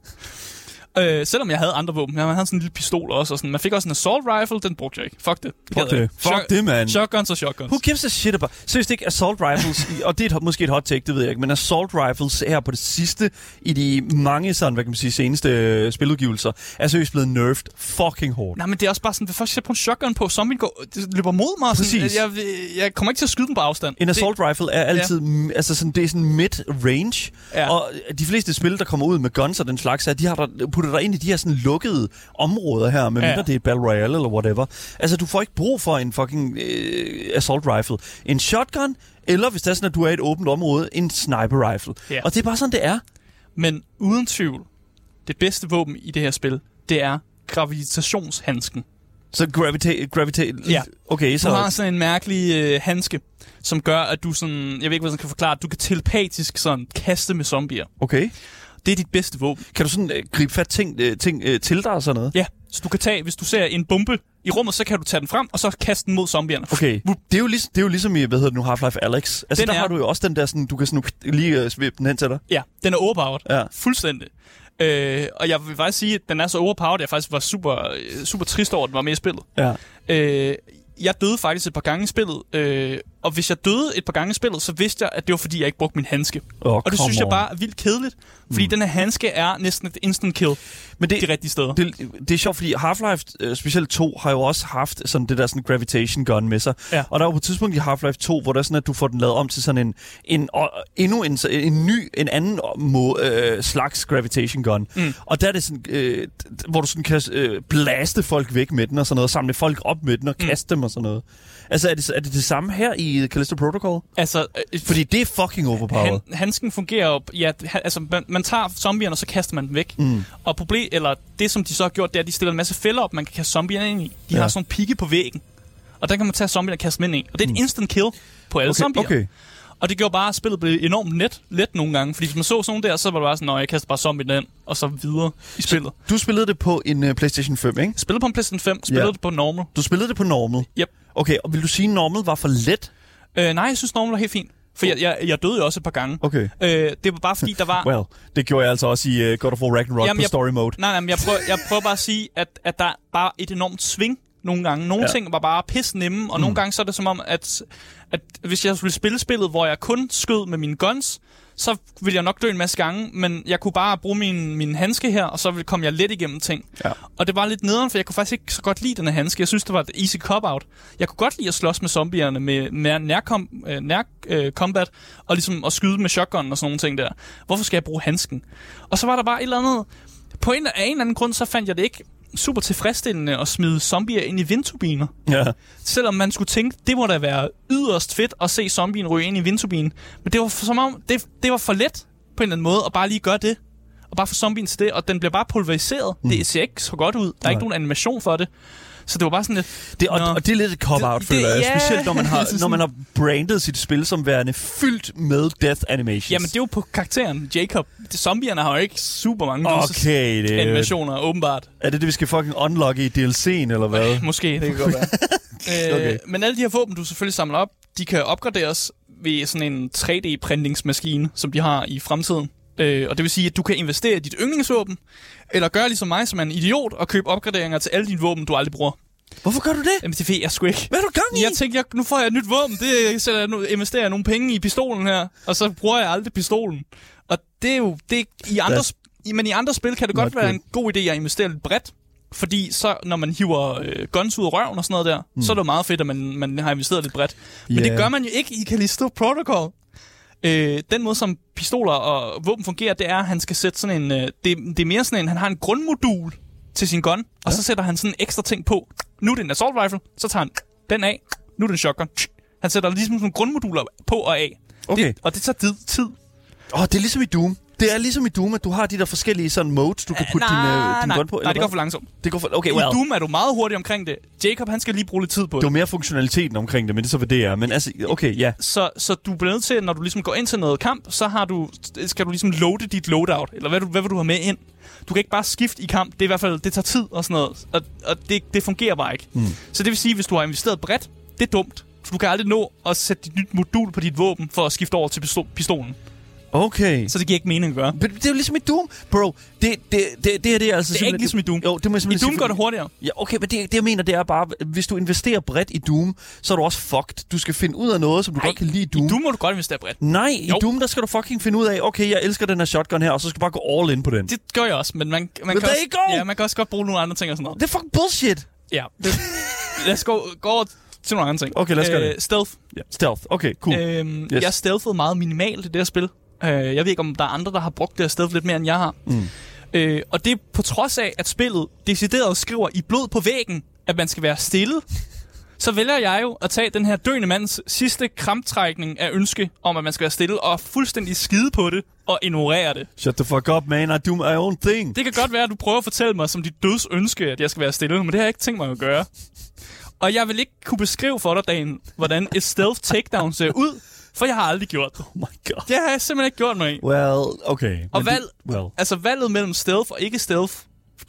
Øh, selvom jeg havde andre våben. Jeg havde sådan en lille pistol også. Og sådan. Man fik også en assault rifle, den brugte jeg ikke. Fuck det. Fuck jeg det. ikke. Fuck Shot- det, man. Shotguns og shotguns. Who gives a shit about... Seriøst ikke, assault rifles, i- og det er et, måske et hot take, det ved jeg ikke, men assault rifles her på det sidste, i de mange sådan, hvad kan man sige, seneste øh, spiludgivelser, er seriøst blevet nerfed fucking hårdt. Nej, men det er også bare sådan, hvis først jeg på en shotgun på, zombien går, det løber mod mig. Sådan, Præcis. jeg, jeg kommer ikke til at skyde den på afstand. En Det- assault rifle er altid, ja. altså sådan, det er sådan mid-range, Ja. og de fleste spil, der kommer ud med guns og den slags, er, de har der, puttet dig ind i de her sådan lukkede områder her, med Ja. mindre det er Battle Royale eller whatever. Altså, du får ikke brug for en fucking øh, assault rifle. En shotgun, eller hvis det er sådan, at du er i et åbent område, en sniper rifle. Ja. Og det er bare sådan, det er. Men uden tvivl, det bedste våben i det her spil, det er gravitationshandsken. Så gravitate... gravitate Ja. Okay, Så du har så... sådan en mærkelig øh, handske, som gør, at du sådan, jeg ved ikke, hvad jeg kan forklare, du kan telepatisk sådan kaste med zombier. Okay. Det er dit bedste våben. Kan du sådan øh, gribe fat ting, øh, ting øh, til dig og sådan noget? Ja, så du kan tage, hvis du ser en bombe i rummet, så kan du tage den frem, og så kaste den mod zombierne. Okay, det er jo ligesom, det er jo ligesom i, hvad hedder det nu, Half-Life Alex. Altså, Den der er- har du jo også den der sådan, du kan sådan lige øh, svippe den hen til dig. Ja, den er overpowered. Ja. Fuldstændig. Øh, og jeg vil faktisk sige, at den er så overpowered, at jeg faktisk var super, øh, super trist over, at den var med i spillet. Ja. Øh, jeg døde faktisk et par gange i spillet, øh, og hvis jeg døde et par gange i spillet, så vidste jeg, at det var fordi, jeg ikke brugte min handske. Oh, og det synes jeg bare er vildt kedeligt, fordi mm. den her handske er næsten et instant kill Men det, de rigtige steder. det, det er sjovt, fordi Half-Life, øh, specielt 2, har jo også haft sådan det der sådan gravitation gun med sig. Ja. Og der var på et tidspunkt i Half-Life 2, hvor der er sådan, at du får den lavet om til sådan en, en og, endnu en, en ny, en anden må, øh, slags gravitation gun. Mm. Og der er det sådan, øh, hvor du sådan kan øh, blaste folk væk med den og sådan noget, samle folk op med den og Mm. kaste dem og sådan noget. Altså, er det, er det det samme her i Callisto Protocol? Altså, øh, Fordi det er fucking overpowered. Han, handsken fungerer jo... Ja, han, altså, man, man tager zombierne, og så kaster man dem væk. Mm. Og problem, eller det, som de så har gjort, det er, at de stiller en masse fælder op, man kan kaste zombierne ind i. De Ja. har sådan en pigge på væggen. Og der kan man tage zombierne og kaste dem ind i. Og det er et instant kill på alle Okay, zombier. okay. Og det gjorde bare, at spillet blev enormt net, let nogle gange. Fordi hvis man så sådan nogle der, så var det bare sådan, at jeg kaster bare zombien ind, og så videre i spillet. Du spillede det på en uh, PlayStation 5, ikke? Spillede på en PlayStation 5, spillede Ja. det på normal. Du spillede det på normal? Yep. Okay, og vil du sige, at normal var for let? Øh, nej, jeg synes normal var helt fint. For jeg, jeg, jeg døde jo også et par gange. Okay. Øh, det var bare fordi, der var... *laughs* Well, det gjorde jeg altså også i uh, God of War Ragnarok Jamen, på jeg- story mode. Nej, nej, men jeg prøver, jeg prøver bare at sige, at, at der er bare et enormt sving nogle gange. Nogle Ja. ting var bare pis nemme, og mm. nogle gange så er det som om, at, at hvis jeg skulle spille spillet, hvor jeg kun skød med mine guns, så ville jeg nok dø en masse gange, men jeg kunne bare bruge min, min handske her, og så ville kom jeg let igennem ting. Ja. Og det var lidt nederen, for jeg kunne faktisk ikke så godt lide den her handske. Jeg synes, det var et easy cop-out. Jeg kunne godt lide at slås med zombierne med nær, nærkom, øh, nær øh, og ligesom at skyde med shotgun og sådan nogle ting der. Hvorfor skal jeg bruge handsken? Og så var der bare et eller andet... På en, af en eller anden grund, så fandt jeg det ikke super tilfredsstillende at smide zombier ind i vindturbiner. Ja. Selvom man skulle tænke, det må da være yderst fedt at se zombien ryge ind i vindturbinen. Men det var for, som om, det, det var for let på en eller anden måde at bare lige gøre det. Og bare få zombien til det, og den bliver bare pulveriseret. Mm. Det ser ikke så godt ud. Der er Nej. ikke nogen animation for det. Så det var bare sådan lidt... Det, og, og det er lidt et cop-out, føler det- jeg. ja. Specielt når man, har, *laughs* Altså når man har brandet sit spil som værende fyldt med death animations. Jamen, det er jo på karakteren, Jacob. De zombierne har jo ikke super mange Okay, det er, animationer, åbenbart. er det det, vi skal fucking unlocke i DLC'en, eller hvad? *laughs* Måske, det kan godt være. *laughs* øh, Okay. okay. Men alle de her våben, du selvfølgelig samler op, de kan opgraderes ved sådan en 3D-printingsmaskine, som de har i fremtiden. Øh, og det vil sige, at du kan investere i dit yndlingsvåben, eller gøre ligesom mig, som er en idiot, og købe opgraderinger til alle dine våben, du aldrig bruger. Hvorfor gør du det? Jamen, det ved jeg sgu ikke. Hvad er du gang i? Jeg tænkte, jeg, nu får jeg et nyt våben, det sætter jeg nu, investerer jeg nogle penge i pistolen her, og så bruger jeg aldrig pistolen. Og det er jo, det i andre, That's men i andre spil kan det godt være good. en god idé at investere lidt bredt, fordi så, når man hiver øh, guns ud af røven og sådan noget der, mm. så er det jo meget fedt, at man, man har investeret lidt bredt. Men Ja. det gør man jo ikke i Callisto Protocol. Øh, den måde, som pistoler og våben fungerer, det er, at han skal sætte sådan en... Øh, det, det er mere sådan en... Han har en grundmodul til sin gun, og så sætter han sådan en ekstra ting på. Nu er det en assault rifle, så tager han den af. Nu er det en shotgun. Han sætter ligesom sådan nogle grundmoduler på og af. Okay. Det, og det tager tid. tid. Åh, det er ligesom i Doom. Det er ligesom i Doom, at du har de der forskellige sådan modes, du kan putte din, øh, din nej, gun på. nej, det går for langsomt. Det går for... Okay, I well. Doom er du meget hurtig omkring det. Jacob, han skal lige bruge lidt tid på Det det. var mere funktionaliteten omkring det, men det er så, hvad det er. Men altså, okay, ja. Så, så du bliver nødt til, når du ligesom går ind til noget kamp, så har du, skal du ligesom loade dit loadout, eller hvad, du, hvad vil du have med ind? Du kan ikke bare skifte i kamp. Det er i hvert fald, det tager tid og sådan noget. Og, og det, det fungerer bare ikke. Mm. Så det vil sige, hvis du har investeret bredt, det er dumt. For du kan aldrig nå at sætte dit nyt modul på dit våben for at skifte over til pisto- pistolen. Okay. Så det giver ikke mening at gøre. Men det er jo ligesom i Doom, bro. Det, det, det, det, her, det er altså Det er ikke ligesom i Doom. Jo, det må jeg I Doom går det hurtigere. Ja, okay, men det, det jeg mener, det er bare, hvis du investerer bredt i Doom, så er du også fucked. Du skal finde ud af noget, som du Nej, godt kan lide i Doom. I Doom må du godt investere bredt. Nej, i Jo. Doom, der skal du fucking finde ud af, okay, jeg elsker den her shotgun her, og så skal du bare gå all in på den. Det gør jeg også, men man, man, Men kan, også, go! ja, man kan også godt bruge nogle andre ting og sådan noget. Det er fucking bullshit. Ja. Det, lad os gå, gå over til nogle andre ting. Okay, lad os gøre det. Stealth. Ja. Stealth, okay, cool. Øhm, yes. Jeg stealthede meget minimalt i det her spil. Øh, jeg ved ikke, om der er andre, der har brugt det her stealth lidt mere, end jeg har. Mm. Øh, og det er på trods af, at spillet decideret skriver i blod på væggen, at man skal være stille. Så vælger jeg jo at tage den her døende mands sidste kramptrækning af ønske om, at man skal være stille, og fuldstændig skide på det og ignorere det. Shut the fuck up, man. I do my own thing. Det kan godt være, at du prøver at fortælle mig som dit døds ønske, at jeg skal være stille, men det har jeg ikke tænkt mig at gøre. Og jeg vil ikke kunne beskrive for dig, Dan, hvordan et stealth takedown ser ud, for jeg har aldrig gjort det. Oh my god. Det har jeg simpelthen ikke gjort mig i. Well, okay. Og valg, well. altså valget mellem stealth og ikke stealth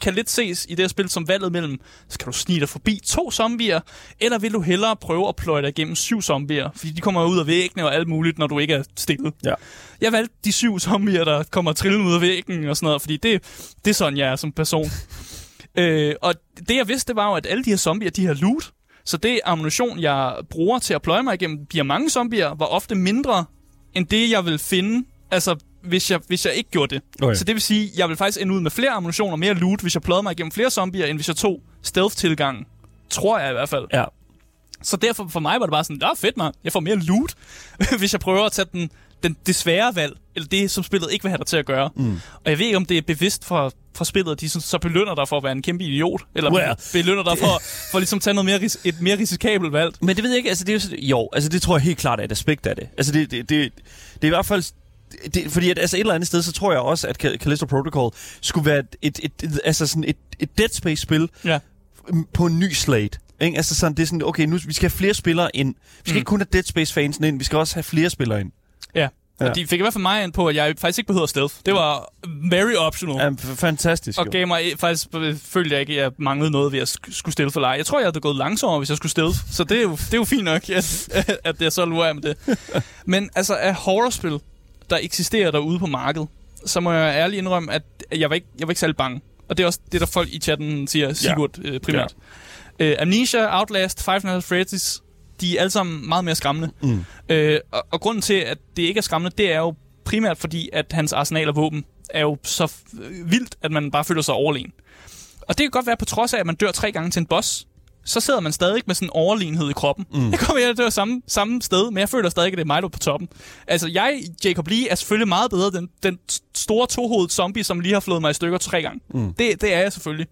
kan lidt ses i det her spil som valget mellem, skal du snige dig forbi to zombier, eller vil du hellere prøve at pløje dig igennem syv zombier, fordi de kommer ud af væggene og alt muligt, når du ikke er stille. Ja. Jeg valgte de syv zombier, der kommer trillende ud af væggen og sådan noget, fordi det, det er sådan, jeg er som person. *laughs* øh, og det jeg vidste, det var jo, at alle de her zombier, de her loot, Så det ammunition, jeg bruger til at pløje mig igennem her mange zombier, var ofte mindre end det, jeg vil finde, altså hvis jeg, hvis jeg ikke gjorde det. Okay. Så det vil sige, jeg vil faktisk ende ud med flere ammunition og mere loot, hvis jeg pløjede mig igennem flere zombier, end hvis jeg tog stealth-tilgangen. Tror jeg i hvert fald. Ja. Så derfor for mig var det bare sådan, det er fedt, man. Jeg får mere loot, *laughs* hvis jeg prøver at tage den, den, det svære valg, eller det, som spillet ikke vil have dig til at gøre. Mm. Og jeg ved ikke, om det er bevidst fra, fra spillet, at de så, så belønner dig for at være en kæmpe idiot, eller Well, belønner dig for, *laughs* for ligesom at tage noget mere, et mere risikabelt valg. Men det ved jeg ikke, altså det er jo, sådan- jo, altså det tror jeg helt klart er et aspekt af det. Altså det, det, det, det er i hvert fald, det, fordi at, altså et eller andet sted, så tror jeg også, at Cal- Callisto Protocol skulle være et, et, et, et altså sådan et, et Dead Space-spil Ja. på en ny slate. Ikke? Altså sådan, det er sådan, okay, nu vi skal have flere spillere ind. Vi skal mm. ikke kun have Dead Space-fansen ind, vi skal også have flere spillere ind. Ja. Ja. Og de fik i hvert fald mig ind på, at jeg faktisk ikke behøver stealth. Det var very optional. Ja, fantastisk. Og gav mig faktisk, øh, følte jeg ikke, at jeg manglede noget ved at sk- skulle stille for leje. Jeg tror, jeg havde gået langsommere, hvis jeg skulle stille. Så det er jo, det er jo fint nok, at, at jeg så lurer med det. *laughs* Men altså, af horrorspil, der eksisterer derude på markedet, så må jeg ærligt indrømme, at jeg var ikke, jeg var ikke særlig bange. Og det er også det, der folk i chatten siger, Sigurd øh, primært. Ja. Øh, Amnesia, Outlast, Five Nights at Freddy's, de er alle sammen meget mere skræmmende. Mm. Øh, og, og grunden til, at det ikke er skræmmende, det er jo primært fordi, at hans arsenal af våben er jo så vildt, at man bare føler sig overlegen. Og det kan godt være, på trods af, at man dør tre gange til en boss, så sidder man stadig med sådan en overlegenhed i kroppen. Mm. Det kommer jeg dør samme, samme sted, men jeg føler stadig, at det er mig, der er på toppen. Altså, jeg, Jacob Lee, er selvfølgelig meget bedre den, den store tohovedet zombie, som lige har flået mig i stykker tre gange. Mm. Det, det er jeg selvfølgelig.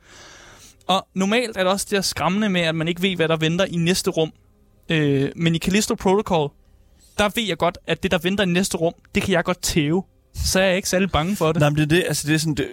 Og normalt er det også det skræmmende med, at man ikke ved, hvad der venter i næste rum. Øh, men i Callisto Protocol, der ved jeg godt, at det, der venter i næste rum, det kan jeg godt tæve. Så er jeg ikke særlig bange for det. Nej, men det er det, altså det er sådan, det,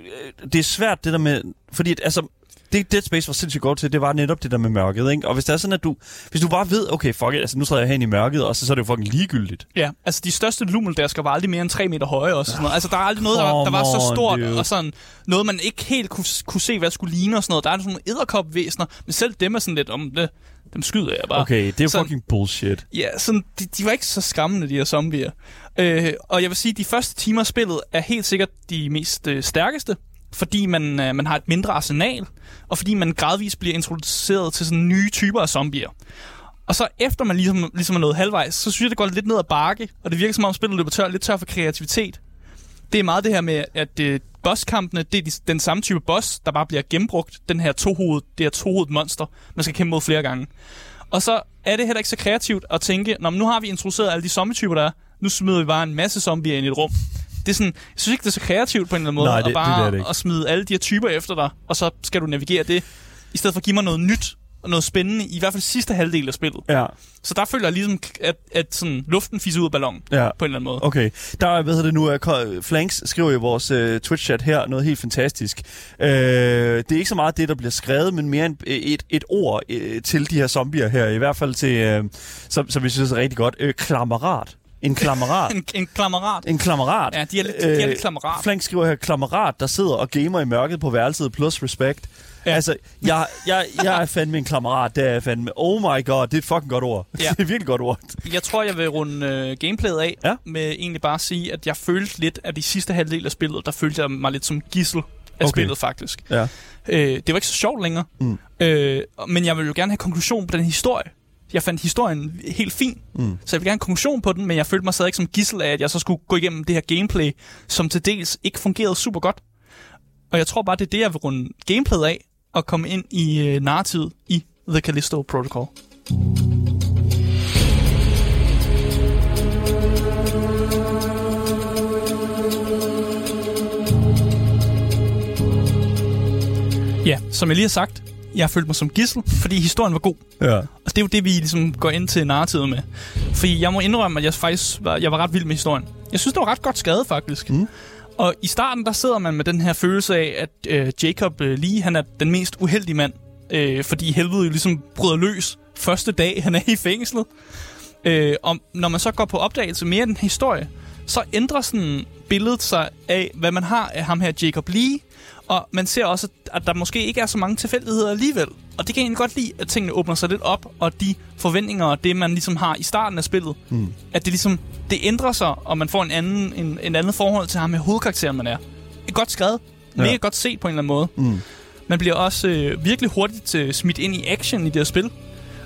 det er svært det der med, fordi at, altså, det Dead Space var sindssygt godt til, det var netop det der med mørket, ikke? Og hvis det er sådan, at du, hvis du bare ved, okay, fuck it, altså nu træder jeg hen i mørket, og så, så er det jo fucking ligegyldigt. Ja, altså de største lummeldasker var aldrig mere end 3 meter høje også. Sådan noget. Altså der er aldrig noget, der, var- der var så stort, dude. og sådan noget, man ikke helt kunne, kunne se, hvad skulle ligne og sådan noget. Der er sådan nogle edderkopvæsener, men selv dem er sådan lidt om det. Dem skyder jeg bare. Okay, det er Sådan- fucking bullshit. Ja, sådan, de, de var ikke så skræmmende, de her zombier. Øh, og jeg vil sige, at de første timer af spillet er helt sikkert de mest øh, stærkeste, fordi man, øh, man har et mindre arsenal, og fordi man gradvist bliver introduceret til sådan nye typer af zombier. Og så efter man ligesom, ligesom er nået halvvejs, så synes jeg, det går lidt ned ad bakke, og det virker som om spillet løber tør, lidt tør for kreativitet. Det er meget det her med, at øh, bosskampene, det er de, den samme type boss, der bare bliver gennembrugt. Den her tohovedet, det her tohovedet monster, man skal kæmpe mod flere gange. Og så er det heller ikke så kreativt at tænke, Nå, nu har vi introduceret alle de zombie-typer, der er. Nu smider vi bare en masse zombier ind i et rum. Det er sådan, jeg synes ikke, det er så kreativt på en eller anden måde, Nej, det- at bare det det at smide alle de her typer efter dig, og så skal du navigere det, i stedet for at give mig noget nyt noget spændende, i hvert fald sidste halvdel af spillet. Ja, Så der føler jeg ligesom, at, at sådan, luften fiser ud af ballonen, ja. på en eller anden måde. Okay, der er, hvad hedder det nu, uh, Ko- Flanks skriver i vores uh, Twitch-chat her noget helt fantastisk. Uh, det er ikke så meget det, der bliver skrevet, men mere en, et, et ord uh, til de her zombier her, i hvert fald til, uh, som, som vi synes er rigtig godt, uh, klammerat. En klammerat. *laughs* En, en klammerat. en klammerat. Ja, de er lidt, de er lidt klammerat. Flank skriver her, klammerat, der sidder og gamer i mørket på værelset, plus respekt. Altså, jeg, jeg, jeg er fandme en klammerat, det er jeg fandme. Oh my god, det er et fucking godt ord. Ja. *laughs* det er et virkelig godt ord. Jeg tror, jeg vil runde øh, gameplayet af Ja. med egentlig bare at sige, at jeg følte lidt af de sidste halvdel af spillet, der følte jeg mig lidt som gissel af Okay. spillet faktisk. Ja. Øh, det var ikke så sjovt længere, Mm. øh, men jeg vil jo gerne have konklusion på den historie. Jeg fandt historien helt fin, Mm. så jeg vil gerne have konklusion på den, men jeg følte mig stadig som gissel af, at jeg så skulle gå igennem det her gameplay, som til dels ikke fungerede super godt. Og jeg tror bare, det er det, jeg vil runde gameplayet af, og komme ind i øh, narrativet i The Callisto Protocol. Ja, som jeg lige har sagt, jeg følte mig som gissel, fordi historien var god. Ja. Og det er jo det, vi ligesom går ind til narrativet med. Fordi jeg må indrømme, at jeg faktisk var, jeg var ret vild med historien. Jeg synes, det var ret godt skrevet, faktisk. Mm. Og i starten, der sidder man med den her følelse af, at øh, Jacob øh, Lee, han er den mest uheldige mand. Øh, fordi helvede jo ligesom bryder løs første dag, han er i fængslet. Øh, og når man så går på opdagelse mere af den historie, så ændrer sådan billedet sig af, hvad man har af ham her Jacob Lee. Og man ser også, at der måske ikke er så mange tilfældigheder alligevel. Og det kan jeg egentlig godt lide, at tingene åbner sig lidt op, og de forventninger og det, man ligesom har i starten af spillet, Mm. at det ligesom, det ændrer sig, og man får en anden, en, en anden forhold til ham med hovedkarakteren, man er. Et godt skrevet. Ja. Mega godt set på en eller anden måde. Mm. Man bliver også øh, virkelig hurtigt øh, smidt ind i action i det her spil.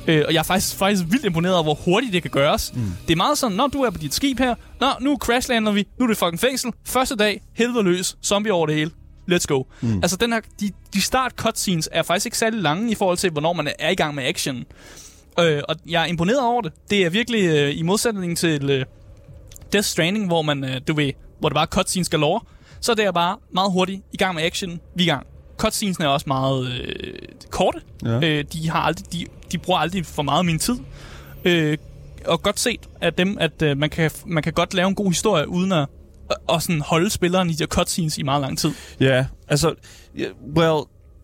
Øh, og jeg er faktisk, faktisk vildt imponeret over, hvor hurtigt det kan gøres. Mm. Det er meget sådan, når du er på dit skib her, Nå, nu crashlander vi, nu er det fucking fængsel. Første dag, helvede løs, zombie over det hele. Let's go. Mm. Altså, den her, de, de start cutscenes er faktisk ikke særlig lange i forhold til, hvornår man er i gang med action. Øh, og jeg er imponeret over det. Det er virkelig øh, i modsætning til øh, Death Stranding, hvor man, øh, du ved, hvor det bare cutscenes galore. Så det er bare meget hurtigt i gang med action. Vi er i gang. Cutscenes er også meget øh, korte. Ja. Øh, de, har aldrig, de, de bruger aldrig for meget af min tid. Øh, og godt set af dem, at øh, man, kan, man kan godt lave en god historie, uden at og sådan holde spilleren i de her cutscenes i meget lang tid. Ja, altså, yeah, well,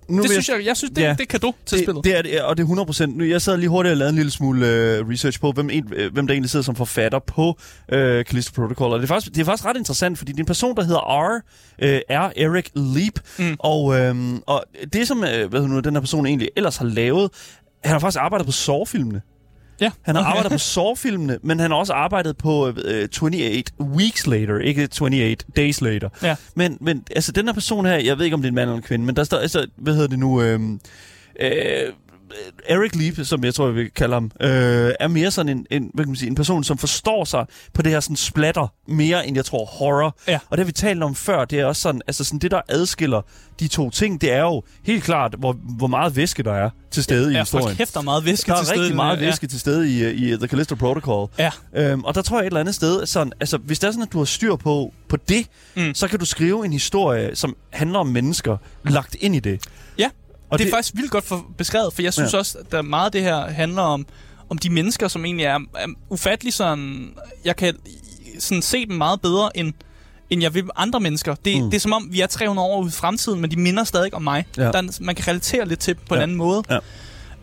nu det synes jeg, jeg, jeg synes, det, ja, det kan du til det, spillet. Det er det, og det er 100%. Nu, jeg sad lige hurtigt og lavede en lille smule uh, research på, hvem, en, uh, hvem der egentlig sidder som forfatter på uh, Callisto Protocol. Og det er, faktisk, det er faktisk ret interessant, fordi det er en person, der hedder R, uh, R. Eric Leap. Mm. Og, uh, og det, som uh, hvad nu, den her person egentlig ellers har lavet, han har faktisk arbejdet på Saw-filmene. Ja. Han har okay. arbejdet på Saw-filmene, men han har også arbejdet på uh, 28 Weeks Later, ikke 28 Days Later. Ja. Men, men altså, den her person her, jeg ved ikke, om det er en mand eller en kvinde, men der står, altså, hvad hedder det nu, øh, øh, Eric Leap, som jeg tror, jeg vil kalde ham, øh, er mere sådan en, en, hvad kan man sige, en person, som forstår sig på det her sådan splatter mere, end jeg tror horror. Ja. Og det har vi talt om før, det er også sådan, altså sådan det, der adskiller de to ting, det er jo helt klart, hvor, hvor meget væske der er til stede ja, i historien. Ja, kæft, der er meget væske der til stede. Der er rigtig meget ja. væske til stede i, i The Callisto Protocol. Ja. Øhm, og der tror jeg et eller andet sted, sådan, altså hvis det er sådan, at du har styr på, på det, mm. så kan du skrive en historie, som handler om mennesker, lagt ind i det. Og det er det... faktisk vildt godt for beskrevet, for jeg synes ja. også, at der meget af det her handler om, om de mennesker, som egentlig er, er ufattelig sådan... Jeg kan sådan se dem meget bedre, end, end jeg vil andre mennesker. Det, mm. det er som om, vi er 300 år ude i fremtiden, men de minder stadig om mig. Ja. Der, man kan relatere lidt til på ja. en anden måde. Ja.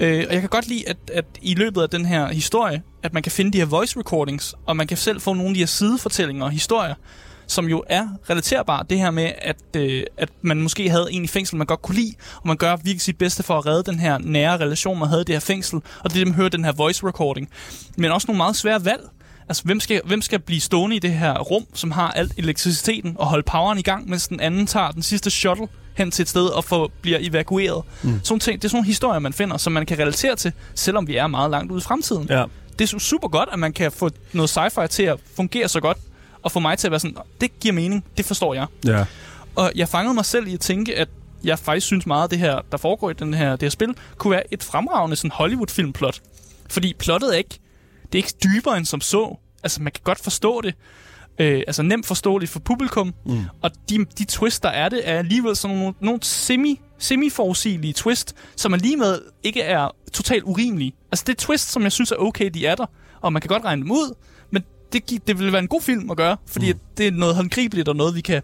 Øh, og jeg kan godt lide, at, at i løbet af den her historie, at man kan finde de her voice recordings, og man kan selv få nogle af de her sidefortællinger og historier, som jo er relaterbart. Det her med, at, øh, at man måske havde en i fængsel, man godt kunne lide, og man gør virkelig sit bedste for at redde den her nære relation, man havde i det her fængsel, og det er dem hører den her voice recording. Men også nogle meget svære valg. Altså, hvem skal, hvem skal blive stående i det her rum, som har alt elektriciteten, og holde poweren i gang, mens den anden tager den sidste shuttle hen til et sted og får, bliver evakueret. Mm. Sådan ting, det er sådan nogle historier, man finder, som man kan relatere til, selvom vi er meget langt ude i fremtiden. Ja. Det er super godt, at man kan få noget sci-fi til at fungere så godt, og få mig til at være sådan, det giver mening, det forstår jeg. Ja. Og jeg fangede mig selv i at tænke, at jeg faktisk synes meget, at det her, der foregår i den her, det her spil, kunne være et fremragende sådan Hollywood-filmplot. Fordi plottet er ikke, det er ikke dybere end som så. Altså, man kan godt forstå det. Øh, altså nemt forståeligt for publikum. Mm. Og de, de twist, der er det, er alligevel sådan nogle, nogle semi, semi-forudsigelige twist, som alligevel ikke er totalt urimelige. Altså det er twist, som jeg synes er okay, de er der. Og man kan godt regne dem ud, det, det vil være en god film at gøre, fordi mm. det er noget håndgribeligt og noget, vi kan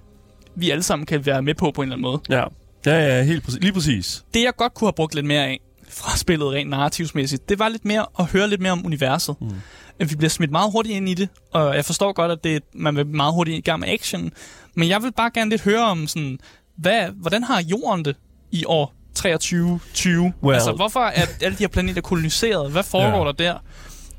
vi alle sammen kan være med på på en eller anden måde. Ja, ja, ja helt præcis. lige præcis. Det, jeg godt kunne have brugt lidt mere af fra spillet rent narrativsmæssigt, det var lidt mere at høre lidt mere om universet. Mm. Vi bliver smidt meget hurtigt ind i det, og jeg forstår godt, at det, man vil meget hurtigt i gang med action, men jeg vil bare gerne lidt høre om sådan, hvad, hvordan har jorden det i år 2320? Well. Altså, hvorfor er alle de her planeter koloniseret? Hvad foregår yeah. der der?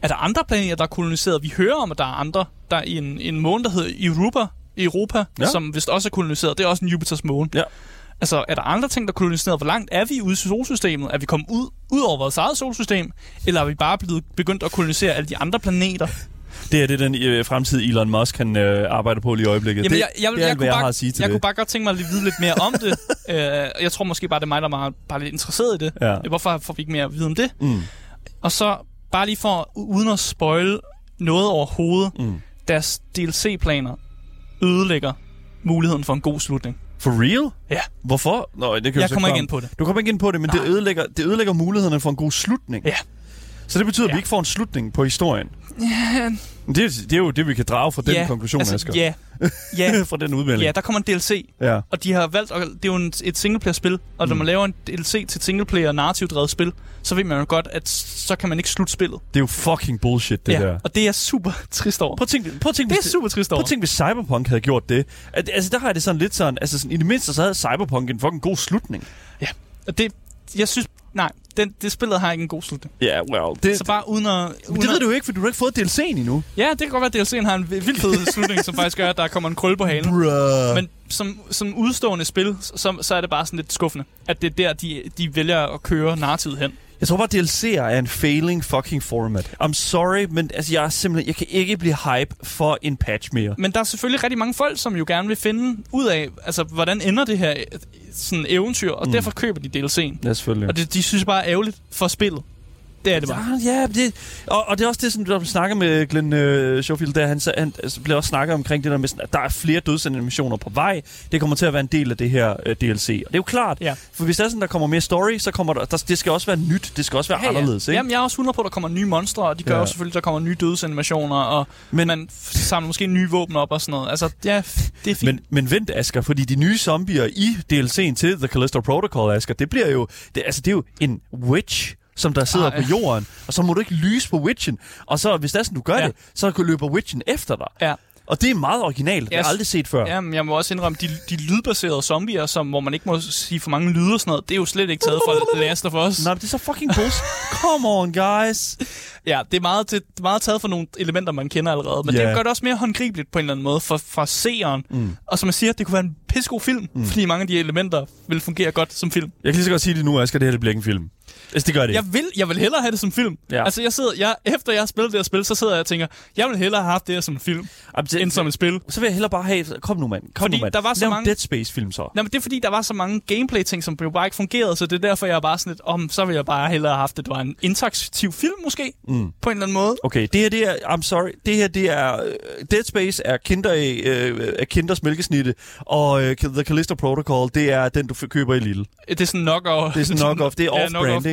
Er der andre planeter, der er koloniseret? Vi hører om, at der er andre. Der er en, en måne, der hedder Europa, Europa ja. som vist også er koloniseret. Det er også en Jupiters måne. Ja. Altså, er der andre ting, der er koloniseret? Hvor langt er vi ude i solsystemet? Er vi kommet ud, ud over vores eget solsystem? Eller er vi bare blevet begyndt at kolonisere alle de andre planeter? Det er det, den øh, fremtid Elon Musk kan øh, arbejde på lige i øjeblikket. Jamen, jeg, jeg, det, er jeg, alt, jeg, jeg, har at sige til jeg det. kunne bare godt tænke mig at vide lidt mere om det. uh, *laughs* jeg tror måske bare, det er mig, der er meget, bare lidt interesseret i det. Ja. Hvorfor får vi ikke mere at vide om det? Mm. Og så bare lige for, uden at spoil noget overhovedet, mm. deres DLC-planer ødelægger muligheden for en god slutning. For real? Ja. Hvorfor? Nå, det kan jeg kommer komme. ikke ind på det. Du kommer ikke ind på det, men det ødelægger, det ødelægger mulighederne for en god slutning. Ja. Så det betyder, ja. at vi ikke får en slutning på historien. Ja. Det, er, det er jo det, vi kan drage fra den ja, konklusion, altså, Asger. Ja, ja. *laughs* fra den udmelding. Ja, der kommer en DLC, ja. og de har valgt, og det er jo en, et singleplayer-spil, og mm. når man laver en DLC til singleplayer narrativt drevet spil, så ved man jo godt, at så kan man ikke slutte spillet. Det er jo fucking bullshit, det ja, der. og det er super trist over. Prøv at tænke, prøv at tænke, det er hvis, super trist over. Prøv at tænke, hvis Cyberpunk havde gjort det. At, altså, der har jeg det sådan lidt sådan, altså sådan, i det mindste så havde Cyberpunk en fucking god slutning. Ja, og det, jeg synes, nej, den, det spillet har ikke en god slutning. Ja, yeah, well. Det, så bare uden at... Uden det ved du jo ikke, for du har ikke fået DLC'en endnu. Ja, det kan godt være, at DLC'en har en vild fed *laughs* slutning, som faktisk gør, at der kommer en krølle på halen. Bruh. Men som, som udstående spil, så, så er det bare sådan lidt skuffende, at det er der, de, de vælger at køre narrativet hen. Jeg tror bare, DLC'er er en failing fucking format. I'm sorry, men altså, jeg er simpelthen... Jeg kan ikke blive hype for en patch mere. Men der er selvfølgelig rigtig mange folk, som jo gerne vil finde ud af, altså, hvordan ender det her øh, sådan eventyr, og mm. derfor køber de DLC'en. Ja, selvfølgelig. Og det, de synes bare er ærgerligt for spillet. Det er det bare. Ja, ja det, og, og det er også det, som du snakker med Glenn øh, Schofield, der han, han altså, bliver også snakket omkring det der med, sådan, at der er flere dødsanimationer på vej. Det kommer til at være en del af det her øh, DLC. Og det er jo klart, Ja. for hvis der er sådan, der kommer mere story, så kommer der, der det skal også være nyt, det skal også være Ja, ja. anderledes, ikke? Jamen, jeg er også 100 på, at der kommer nye monstre, og de gør Ja. også selvfølgelig, at der kommer nye dødsanimationer, og Men- man samler måske nye våben op og sådan noget. Altså, ja, det er fint. Men, men vent, Asger, fordi de nye zombier i DLC'en til The Callisto Protocol, Asger, det bliver jo... Det, altså, det er jo en witch, som der sidder Ah, på jorden, og så må du ikke lyse på witchen. Og så, hvis det er sådan, du gør Ja. det, så løber witchen efter dig. ja. Og det er meget originalt. Det har jeg Yes. aldrig set før. Jamen, jeg må også indrømme, de, de lydbaserede zombier, som, hvor man ikke må sige for mange lyde og sådan noget, det er jo slet ikke taget fra Last of Us. Nej, men det er så fucking bullshit. Come on, guys. *laughs* Ja, det er, meget, det er meget taget fra nogle elementer, man kender allerede. Men Ja. yeah. det gør det også mere håndgribeligt på en eller anden måde for, for seeren. Mm. Og som jeg siger, det kunne være en pissegod film, mm. fordi mange af de elementer vil fungere godt som film. Jeg kan lige så godt sige det nu, Asger, det her det bliver ikke en film. Altså, det gør det Jeg vil, jeg vil hellere have det som film. Ja. Altså, jeg sidder, jeg, efter jeg har spillet det her spil, så sidder jeg og tænker, jeg vil hellere have haft det her som en film, Jamen, det, end som et spil. Så vil jeg hellere bare have... Kom nu, mand. Kom Fordi nu, mand. der var så Lav mange- Dead Space-film så. Nej, men det er fordi, der var så mange gameplay-ting, som jo bare ikke fungerede, så det er derfor, jeg er bare sådan lidt, om, så vil jeg bare hellere have haft, det var en interaktiv film måske, mm. på en eller anden måde. Okay, det her, det er... I'm sorry. Det her, det er... øh, Dead Space er kinder, øh, er kinders mælkesnitte, og øh, The Callisto Protocol, det er den, du køber i Lidl. Det er sådan knock-off. Det er sådan knock-off. Det er *laughs* ja,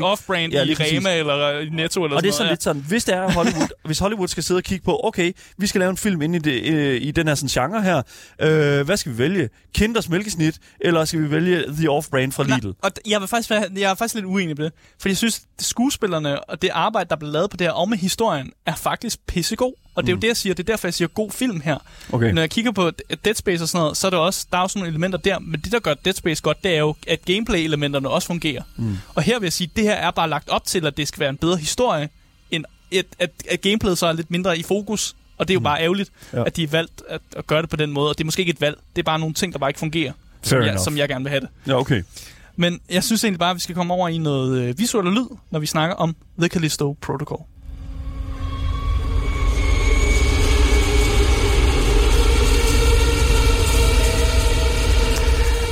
off-brand, Ja, i. Rema eller øh, Netto eller Og det er sådan noget. lidt sådan, hvis det er Hollywood, *laughs* hvis Hollywood skal sidde og kigge på, okay, vi skal lave en film ind i, det, øh, i den her sådan genre her, øh, hvad skal vi vælge? Kinders mælkesnit, eller skal vi vælge The Off-Brand fra Nej, Lidl? og d- jeg, vil faktisk være, jeg er faktisk lidt uenig med det. For jeg synes, skuespillerne og det arbejde, der er blevet lavet på det her, og med historien, er faktisk pissegod. Og det er jo det, jeg siger. Det er derfor, jeg siger god film her. Okay. Når jeg kigger på Dead Space og sådan noget, så er der også, der er sådan nogle elementer der. Men det, der gør Dead Space godt, det er jo, at gameplay-elementerne også fungerer. Mm. Og her vil jeg sige, at det her er bare lagt op til, at det skal være en bedre historie, end at, at, at gameplayet så er lidt mindre i fokus. Og det er jo bare ærgerligt, Ja. at de har valgt at, at gøre det på den måde. Og det er måske ikke et valg. Det er bare nogle ting, der bare ikke fungerer, som jeg, som jeg gerne vil have det. Ja, okay. Men jeg synes egentlig bare, at vi skal komme over i noget øh, visuelt lyd, når vi snakker om The Callisto Protocol.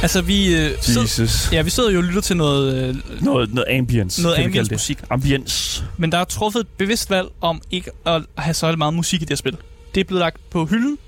Altså, vi, øh, Jesus. ja, vi sidder jo og lytter til noget, øh, Noget, noget ambience. noget ambience det. musik. Ambience. Men der er truffet et bevidst valg om ikke at have så meget musik i det her spil. Det er blevet lagt på hylden,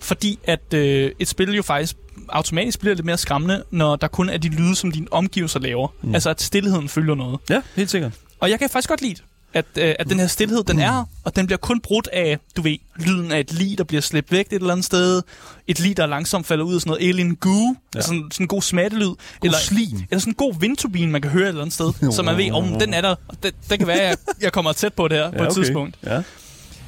fordi at øh, et spil jo faktisk automatisk bliver lidt mere skræmmende, når der kun er de lyde, som dine omgivelser laver. Mm. Altså, at stillheden følger noget. Ja, helt sikkert. Og jeg kan faktisk godt lide, at, øh, at den her stillhed, den er, og den bliver kun brudt af, du ved, lyden af et lig, der bliver slæbt væk et eller andet sted, et lig, der langsomt falder ud af sådan noget alien goo, ja. altså sådan, sådan en god smattelyd, eller, slim. eller sådan en god vindturbine, man kan høre et eller andet sted, *laughs* så man ved, om den er der, og det, det kan være, at jeg, jeg kommer tæt på det her *laughs* ja, på et okay. tidspunkt. Ja.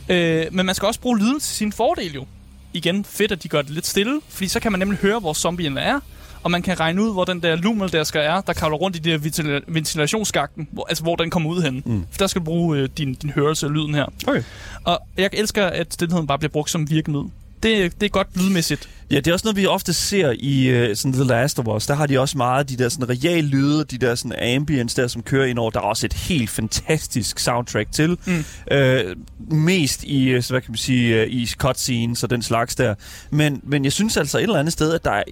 Øh, men man skal også bruge lyden til sin fordel jo. Igen, fedt, at de gør det lidt stille, fordi så kan man nemlig høre, hvor zombien er, og man kan regne ud, hvor den der lumel der skal er, der kravler rundt i det der ventil- ventilationsskakten, hvor, altså hvor den kommer ud hen. Mm. For der skal du bruge øh, din, din hørelse af lyden her. Okay. Og jeg elsker, at stillheden bare bliver brugt som virkemiddel. Det, det er godt lydmæssigt. Ja, det er også noget, vi ofte ser i uh, sådan The Last of Us. Der har de også meget af de der sådan real lyde, de der sådan ambience der, som kører ind over. Der er også et helt fantastisk soundtrack til. Mm. Uh, mest i, øh, så hvad kan man sige, uh, i cutscenes og den slags der. Men, men jeg synes altså et eller andet sted, at der er,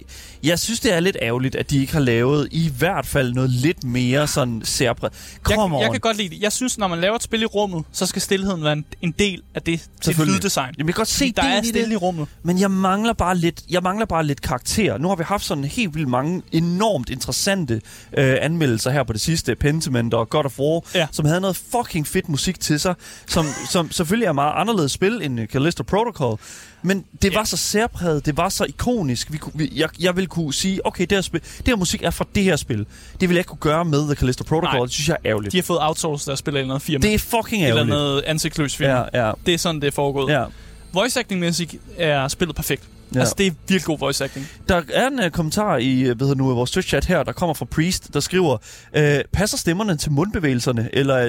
jeg synes, det er lidt ærgerligt, at de ikke har lavet i hvert fald noget lidt mere sådan særpræget. Jeg, on. jeg kan godt lide det. Jeg synes, når man laver et spil i rummet, så skal stillheden være en, en del af det, det lyddesign. Jamen, jeg kan godt se der det er stille i rummet. Men jeg mangler bare lidt, jeg mangler bare lidt karakter. Nu har vi haft sådan helt vildt mange enormt interessante øh, anmeldelser her på det sidste, Pentiment og God of War, Ja. som havde noget fucking fedt musik til sig, som, som selvfølgelig er meget anderledes spil end øh, Callisto Protocol. Men det Ja. var så særpræget, det var så ikonisk. Vi, kunne- vi, jeg, jeg ville kunne sige, okay, det her, spil, det her musik er fra det her spil. Det ville jeg ikke kunne gøre med The Callisto Protocol. Nej. Det synes jeg er ærgerligt. De har fået outsourcet deres spil eller andet firma. Det er fucking eller ærgerligt. noget ansigtsløs film. Ja, ja, Det er sådan, det er foregået. ja. Voice acting-mæssigt er spillet perfekt. Ja. Altså, det er virkelig god voice acting. Der er en uh, kommentar i uh, hvad hedder nu, vores Twitch-chat her, der kommer fra Priest, der skriver, uh, passer stemmerne til mundbevægelserne? Eller,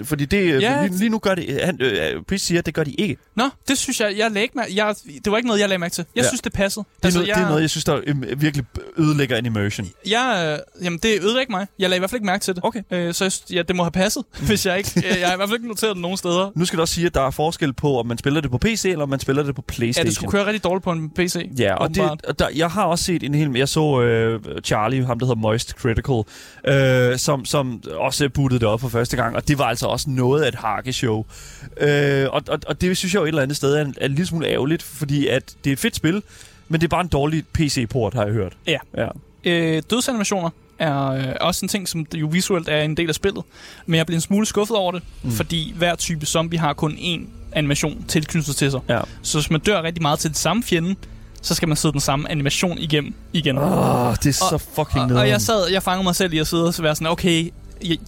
uh, fordi det, ja. lige, lige nu gør det, han, uh, Priest siger, at det gør de ikke. Nå, det synes jeg, jeg lagde mærke jeg, Det var ikke noget, jeg lagde mærke til. Jeg ja. synes, det passede. Det er, altså, noget, jeg, det er noget, jeg synes, der uh, virkelig ødelægger en immersion. Ja, uh, jamen det ødelægger ikke mig. Jeg lagde i hvert fald ikke mærke til det. Okay. Uh, så jeg, ja, det må have passet, *laughs* hvis jeg ikke... jeg har i hvert fald ikke noteret det nogen steder. Nu skal du også sige, at der er forskel på, om man spiller det på PC, eller om man spiller det på Playstation. Ja, det skulle køre rigtig dårligt på en PC. Ja, og, det, der, jeg har også set en hel... Jeg så uh, Charlie, ham der hedder Moist Critical, uh, som, som også buttede det op for første gang, og det var altså også noget af et hakkeshow. Uh, og, og, og det synes jeg jo et eller andet sted er, er en lille smule ærgerligt, fordi at det er et fedt spil, men det er bare en dårlig PC-port, har jeg hørt. Ja. ja. Øh, dødsanimationer er øh, også en ting, som jo visuelt er en del af spillet. Men jeg bliver en smule skuffet over det, mm. fordi hver type zombie har kun én animation tilknyttet til sig. Ja. Så hvis man dør rigtig meget til det samme fjende, så skal man sidde den samme animation igennem igen. Åh, oh, det er og, så fucking og, og jeg, sad, jeg fangede mig selv i at sidde og være sådan, okay,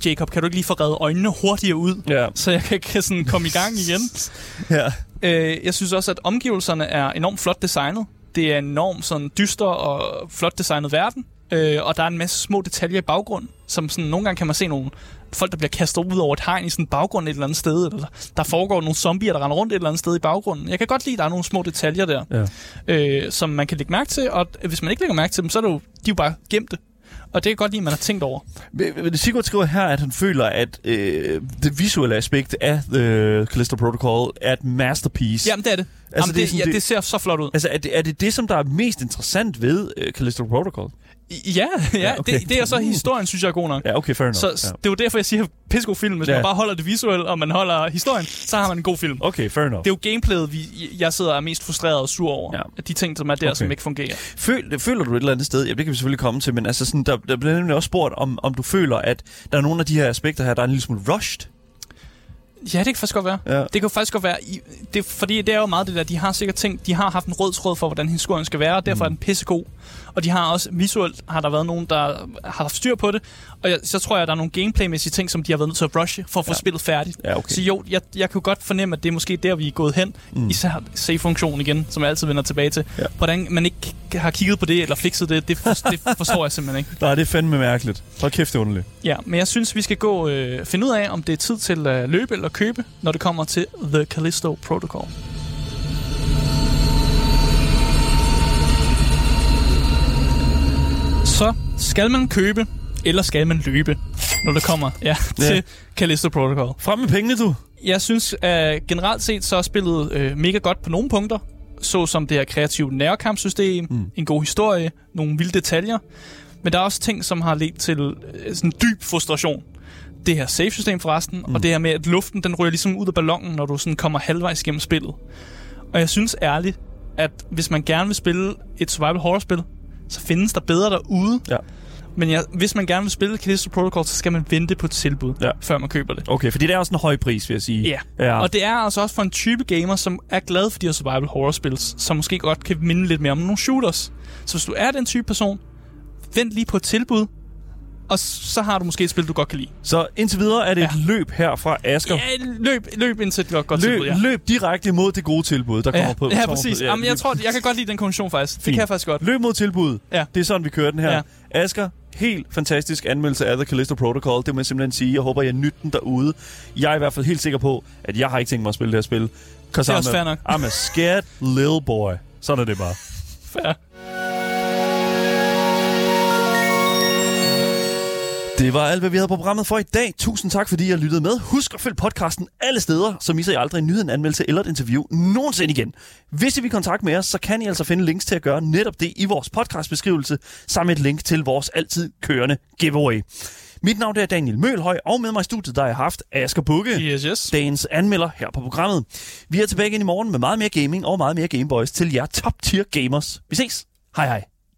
Jacob, kan du ikke lige få reddet øjnene hurtigere ud, ja. så jeg kan, kan sådan komme i gang igen? *laughs* ja. øh, jeg synes også, at omgivelserne er enormt flot designet. Det er en enormt sådan dyster og flot designet verden. Øh, og der er en masse små detaljer i baggrunden, som sådan, nogle gange kan man se nogle folk, der bliver kastet ud over et hegn i sådan baggrund et eller andet sted, eller der foregår nogle zombier, der render rundt et eller andet sted i baggrunden. Jeg kan godt lide, at der er nogle små detaljer der, ja. øh, som man kan lægge mærke til, og hvis man ikke lægger mærke til dem, så er det jo, de er jo bare gemte. Og det er godt lige, man har tænkt over. Sigurd skriver her, at han føler, at øh, det visuelle aspekt af The Callisto Protocol er et masterpiece. Jamen, det er det. Altså, Jamen, det, det, sådan, ja, det ser så flot ud. Altså, er det, er det det, som der er mest interessant ved uh, Callisto Protocol? Ja, *laughs* ja, ja okay. det, det er så historien, synes jeg er god nok. Ja, okay, fair enough. Så, ja. det er jo derfor, jeg siger pissegod film. Hvis ja. man bare holder det visuelle, og man holder historien, så har man en god film. Okay, fair enough. Det er jo gameplayet, vi, jeg sidder og er mest frustreret og sur over. Ja. At de ting, som er der, okay. som ikke fungerer. Føl, føler du et eller andet sted, ja, det kan vi selvfølgelig komme til, men altså sådan, der, der bliver nemlig også spurgt, om, om du føler, at der er nogle af de her aspekter her, der er en lille smule rushed. Ja, det kan faktisk godt være. Ja. Det kan faktisk godt være, det, fordi det er jo meget det der, de har sikkert tænkt, de har haft en rød tråd for, hvordan historien skal være, og derfor mm. er den pissegod. Og de har også, visuelt har der været nogen, der har haft styr på det, og jeg, så tror jeg, at der er nogle gameplaymæssige ting, som de har været nødt til at rushe for at få ja. spillet færdigt. Ja, okay. Så jo, jeg, jeg kan godt fornemme, at det er måske der, vi er gået hen. Mm. Især save-funktionen igen, som jeg altid vender tilbage til. Ja. Hvordan man ikke har kigget på det, eller fikset det, det, for, det *laughs* forstår jeg simpelthen ikke. Nej, det er fandme mærkeligt. Hold kæft, det er underligt. Ja, men jeg synes, vi skal gå øh, finde ud af, om det er tid til at løbe eller købe, når det kommer til The Callisto Protocol. Så skal man købe, eller skal man løbe, når det kommer ja, ja. til Callisto Protocol. Frem med pengene, du! Jeg synes, at generelt set så er spillet øh, mega godt på nogle punkter, så som det her kreative nærkampsystem, mm. en god historie, nogle vilde detaljer. Men der er også ting, som har ledt til øh, sådan dyb frustration. Det her save-system forresten, mm. og det her med, at luften den ryger ligesom ud af ballonen, når du sådan kommer halvvejs gennem spillet. Og jeg synes ærligt, at hvis man gerne vil spille et survival horror-spil, så findes der bedre derude. Ja. Men ja, hvis man gerne vil spille Callisto Protocol, så skal man vente på et tilbud, ja. før man køber det. Okay, fordi det er også en høj pris, vil jeg sige. Ja. ja, og det er altså også for en type gamer, som er glad for de her survival horror spils, som måske godt kan minde lidt mere om nogle shooters. Så hvis du er den type person, vent lige på et tilbud, og så har du måske et spil, du godt kan lide. Så indtil videre er det ja. et løb her fra Asger. Ja, løb, løb indtil et godt, godt løb, tilbud, ja. Løb direkte mod det gode tilbud, der ja. kommer på. Ja, præcis. Ja, Jamen, jeg tror, jeg kan godt lide den konklusion faktisk. Fint. Det kan jeg faktisk godt. Løb mod tilbud. Ja. Det er sådan, vi kører den her. Ja. Asger, helt fantastisk anmeldelse af The Callisto Protocol. Det må jeg simpelthen sige. Jeg håber, jeg nytter den derude. Jeg er i hvert fald helt sikker på, at jeg har ikke tænkt mig at spille det her spil. Det er også fair nok. I'm a scared little boy. Sådan er det bare. Fair. Det var alt, hvad vi havde på programmet for i dag. Tusind tak, fordi I lyttede med. Husk at følge podcasten alle steder, så misser I aldrig en nyhed, en anmeldelse eller et interview nogensinde igen. Hvis I vil kontakt med os, så kan I altså finde links til at gøre netop det i vores podcastbeskrivelse, sammen med et link til vores altid kørende giveaway. Mit navn er Daniel Mølhøj, og med mig i studiet der har jeg haft Asger Bukke, yes, yes. dagens anmelder her på programmet. Vi er tilbage igen i morgen med meget mere gaming og meget mere Gameboys til jer top tier gamers. Vi ses. Hej hej.